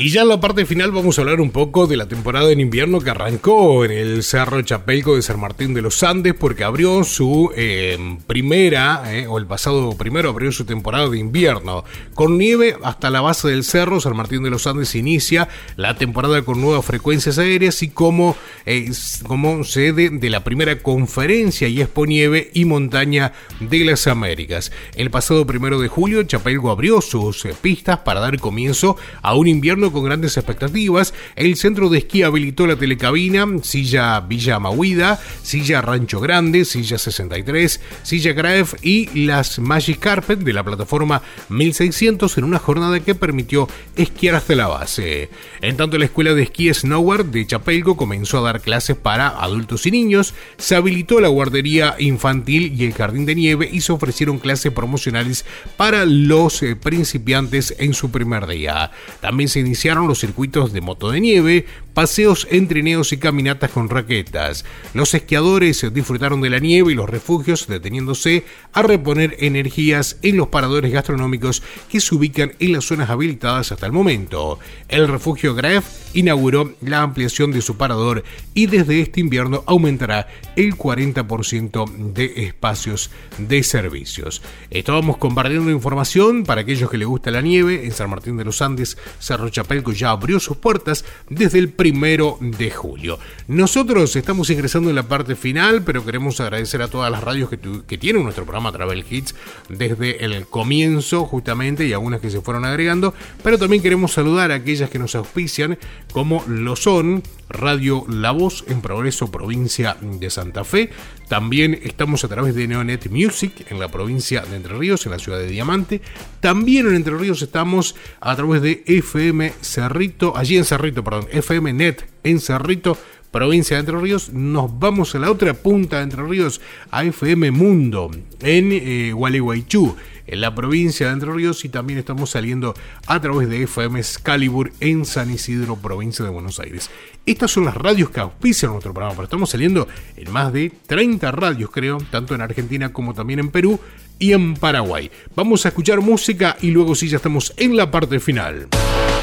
Y ya en la parte final vamos a hablar un poco de la temporada en invierno que arrancó en el Cerro Chapelco de San Martín de los Andes porque abrió su eh, primera, eh, o el pasado primero abrió su temporada de invierno. Con nieve hasta la base del cerro, San Martín de los Andes inicia la temporada con nuevas frecuencias aéreas y como, eh, como sede de la primera conferencia y Expo Nieve y Montaña de las Américas. El pasado primero de julio, Chapelco abrió sus eh, pistas para dar comienzo a un invierno con grandes expectativas. El centro de esquí habilitó la telecabina, silla Villa Mahuida, silla Rancho Grande, silla 63, silla Graf y las Magic Carpet de la plataforma 1600 en una jornada que permitió esquiar hasta la base. En tanto, la escuela de esquí Snowboard de Chapelco comenzó a dar clases para adultos y niños, se habilitó la guardería infantil y el jardín de nieve y se ofrecieron clases promocionales para los eh, principiantes en su primer día. También se iniciaron los circuitos de moto de nieve, paseos en trineos y caminatas con raquetas. Los esquiadores disfrutaron de la nieve y los refugios, deteniéndose a reponer energías en los paradores gastronómicos que se ubican en las zonas habilitadas hasta el momento. El refugio Graf inauguró la ampliación de su parador y desde este invierno aumentará el 40% de espacios de servicios. Estábamos compartiendo información para aquellos que les gusta la nieve en San Martín de los Andes, Cerro Chapelco ya abrió sus puertas desde el primero de julio. Nosotros estamos ingresando en la parte final, pero queremos agradecer a todas las radios que, tienen nuestro programa Travel Hits desde el comienzo justamente y algunas que se fueron agregando, pero también queremos saludar a aquellas que nos auspician como lo son Radio La Voz en Progreso, provincia de Santa Fe. También estamos a través de Neonet Music en la provincia de Entre Ríos, en la ciudad de Diamante. También en Entre Ríos estamos a través de FM Cerrito, allí en Cerrito, perdón, FM Net en Cerrito, provincia de Entre Ríos. Nos vamos a la otra punta de Entre Ríos, a FM Mundo, en eh, Gualeguaychú en la provincia de Entre Ríos y también estamos saliendo a través de FM Excalibur en San Isidro, provincia de Buenos Aires. Estas son las radios que auspician nuestro programa, pero estamos saliendo en más de 30 radios, creo, tanto en Argentina como también en Perú y en Paraguay. Vamos a escuchar música y luego sí ya estamos en la parte final.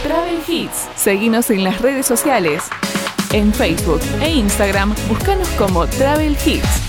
Travel Hits. Seguinos en las redes sociales. En Facebook e Instagram, búscanos como Travel Hits.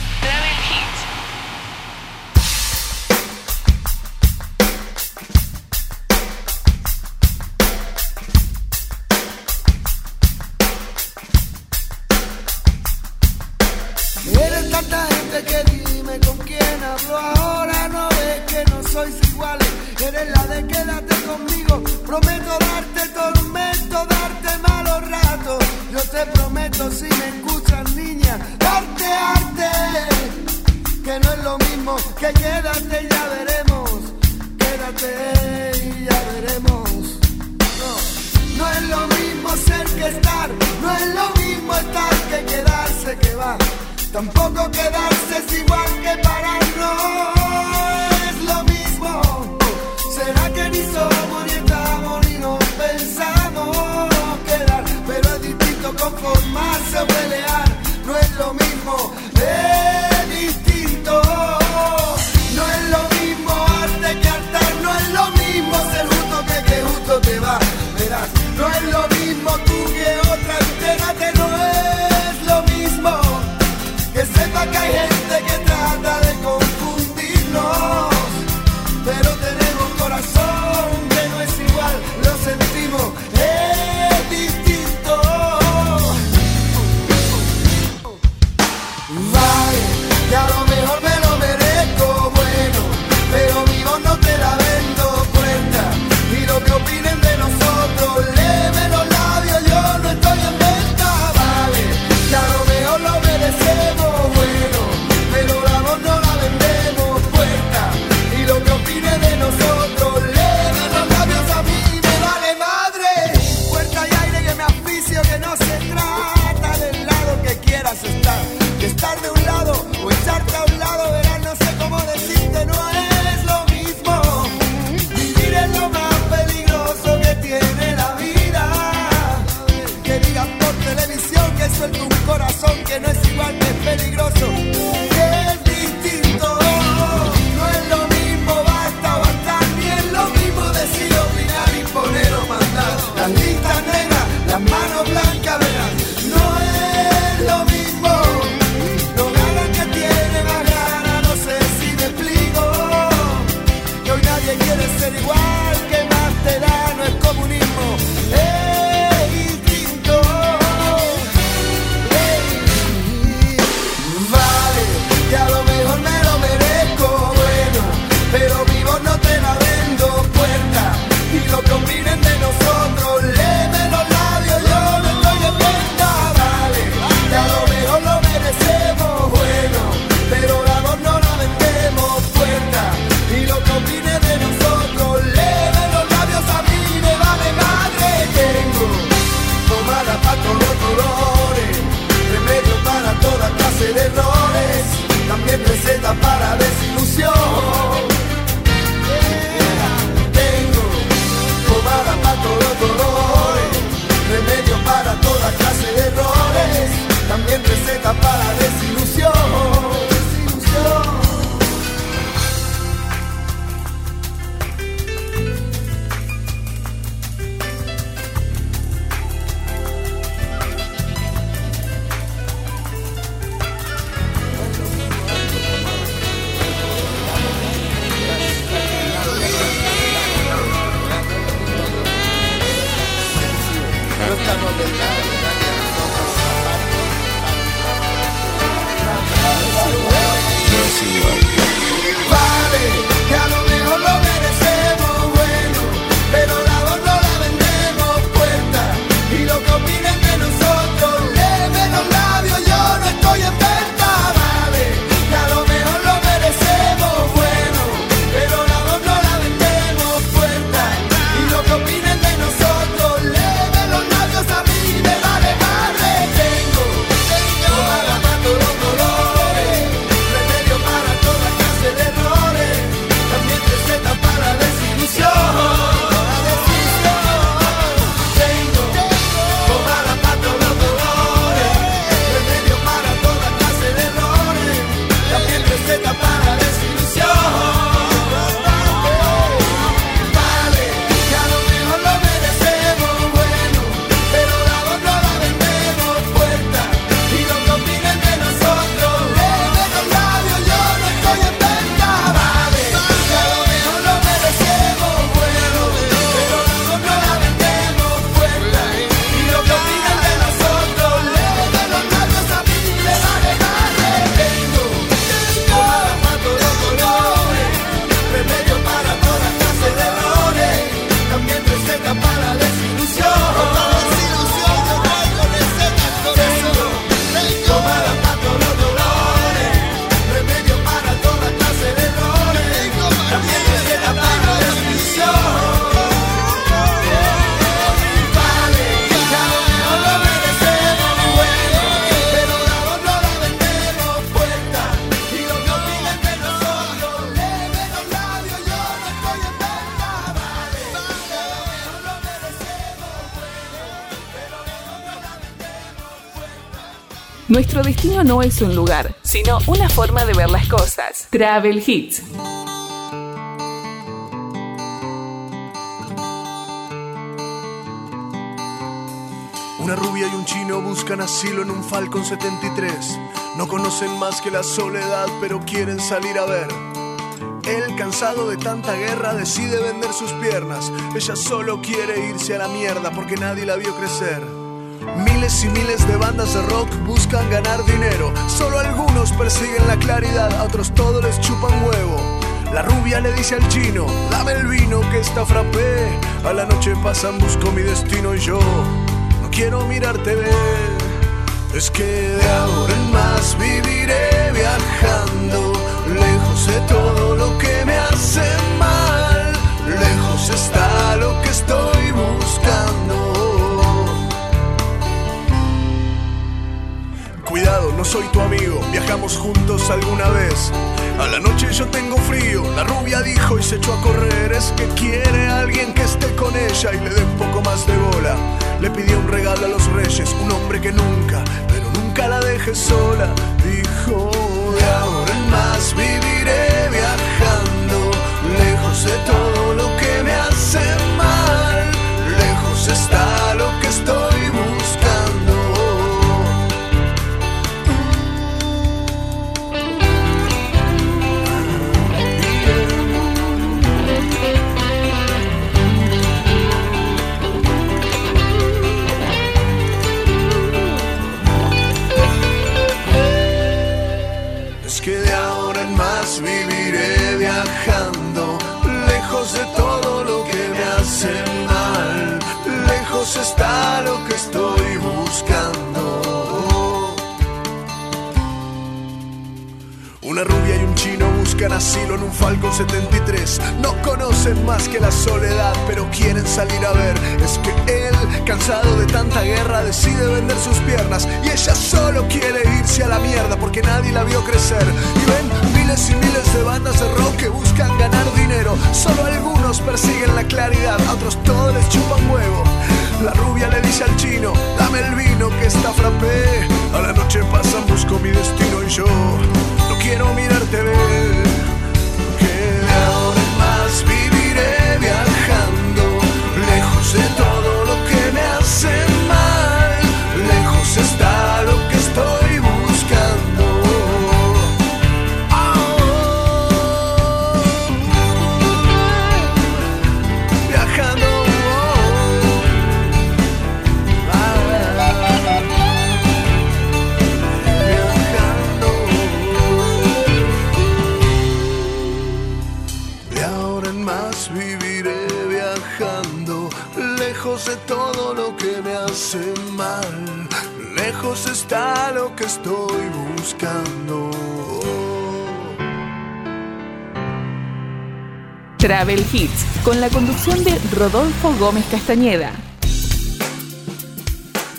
Prometo darte tormento, darte malos ratos. Yo te prometo, si me escuchas, niña, darte arte. Que no es lo mismo que quédate y ya veremos. Quédate y ya veremos. No, no es lo mismo ser que estar, no es lo mismo estar que quedarse que va. Tampoco quedarse es igual que parar, no es lo mismo. ¿Será que ni somos conformarse o pelear, no es lo mismo, es no es un lugar, sino una forma de ver las cosas. Travel Hits. Una rubia y un chino buscan asilo en un Falcon 73. No conocen más que la soledad, pero quieren salir a ver. Él, cansado de tanta guerra, decide vender sus piernas. Ella solo quiere irse a la mierda porque nadie la vio crecer. Miles y miles de bandas de rock buscan ganar dinero. Solo algunos persiguen la claridad, a otros todo les chupan huevo. La rubia le dice al chino, dame el vino que está frappé. A la noche pasan, busco mi destino y yo no quiero mirarte ver. Es que de ahora en más viviré viajando, lejos de todo lo que me hace mal. Lejos está soy tu amigo, viajamos juntos alguna vez. A la noche yo tengo frío, la rubia dijo y se echó a correr. Es que quiere alguien que esté con ella y le dé un poco más de bola. Le pidió un regalo a los reyes, un hombre que nunca, pero nunca la deje sola. Dijo, de ahora en más viviré viajando, lejos de todo lo que me hace mal. Lejos está buscan en un Falcon 73. No conocen más que la soledad, pero quieren salir a ver. Es que él, cansado de tanta guerra, decide vender sus piernas. Y ella solo quiere irse a la mierda porque nadie la vio crecer. Y ven miles y miles de bandas de rock que buscan ganar dinero. Solo algunos persiguen la claridad, a otros todos les chupan huevo. La rubia le dice al chino, dame el vino que está frappé. A la noche pasan, busco mi destino y yo no quiero mirarte ver. Que de ahora en Travel Hits, con la conducción de Rodolfo Gómez Castañeda.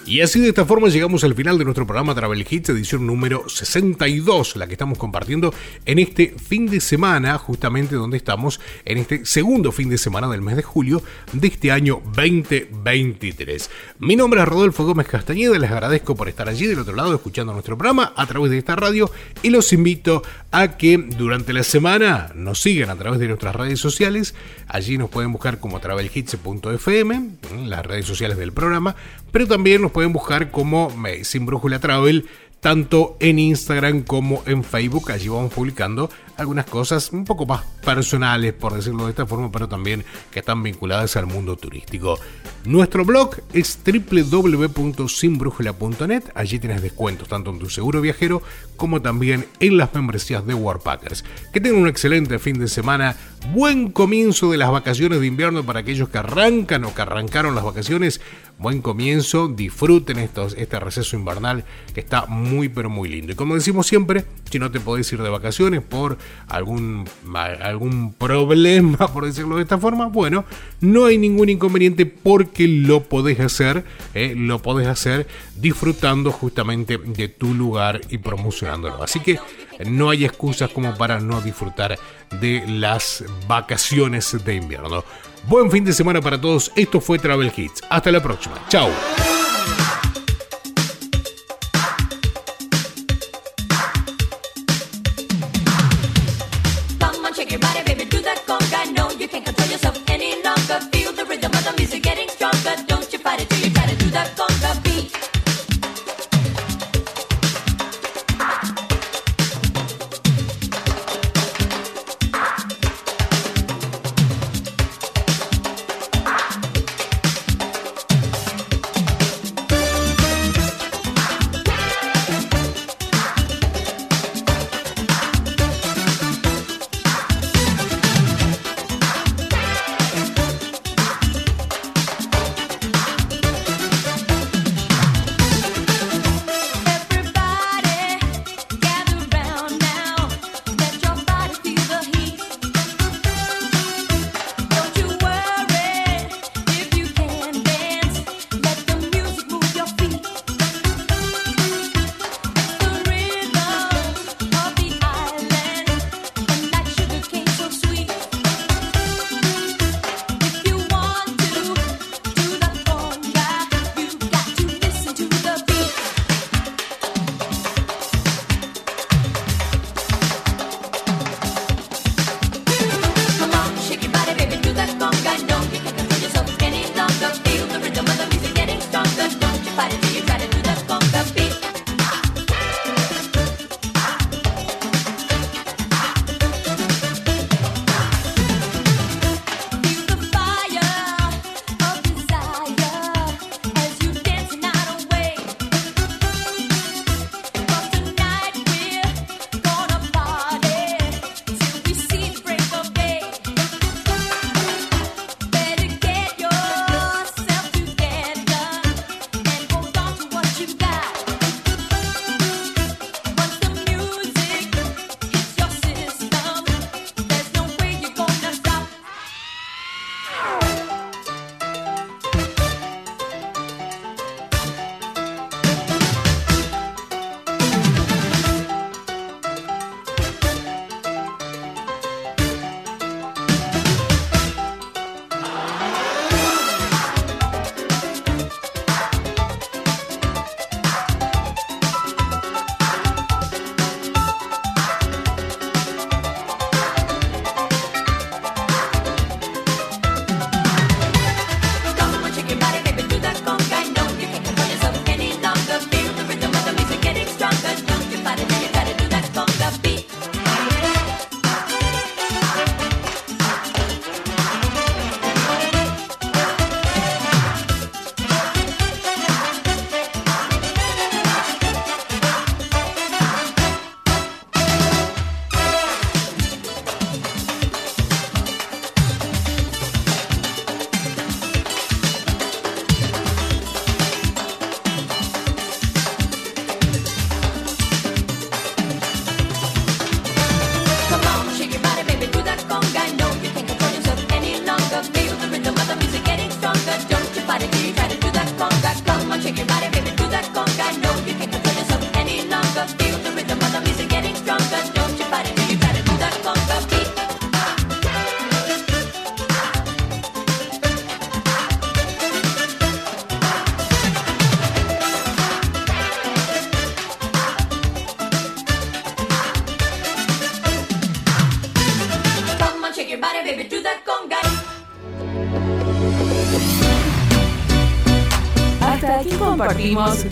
Y así de esta forma llegamos al final de nuestro programa Travel Hits, edición número 62, la que estamos compartiendo en este fin de semana, justamente donde estamos, en este segundo fin de semana del mes de julio de este año 2023. Mi nombre es Rodolfo Gómez Castañeda, les agradezco por estar allí del otro lado escuchando nuestro programa a través de esta radio y los invito a que durante la semana nos sigan a través de nuestras redes sociales, allí nos pueden buscar como travelhits.fm, las redes sociales del programa, pero también nos pueden buscar como Sin Brújula Travel, tanto en Instagram como en Facebook. Allí vamos publicando algunas cosas un poco más personales, por decirlo de esta forma, pero también que están vinculadas al mundo turístico. Nuestro blog es www.sinbrújula.net. Allí tienes descuentos tanto en tu seguro viajero como también en las membresías de Warpackers. Que tengan un excelente fin de semana, buen comienzo de las vacaciones de invierno para aquellos que arrancan o que arrancaron las vacaciones. Buen comienzo, disfruten estos, este receso invernal que está muy pero muy lindo. Y como decimos siempre, si no te podés ir de vacaciones por algún, algún problema, por decirlo de esta forma, bueno, no hay ningún inconveniente porque lo podés hacer, eh, lo podés hacer disfrutando justamente de tu lugar y promocionándolo. Así que no hay excusas como para no disfrutar de las vacaciones de invierno. Buen fin de semana para todos. Esto fue Travel Hits. Hasta la próxima. Chao.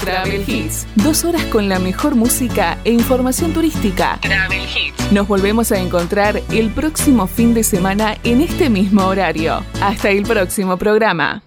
Travel Hits. Dos horas con la mejor música e información turística. Travel Hits. Nos volvemos a encontrar el próximo fin de semana en este mismo horario. Hasta el próximo programa.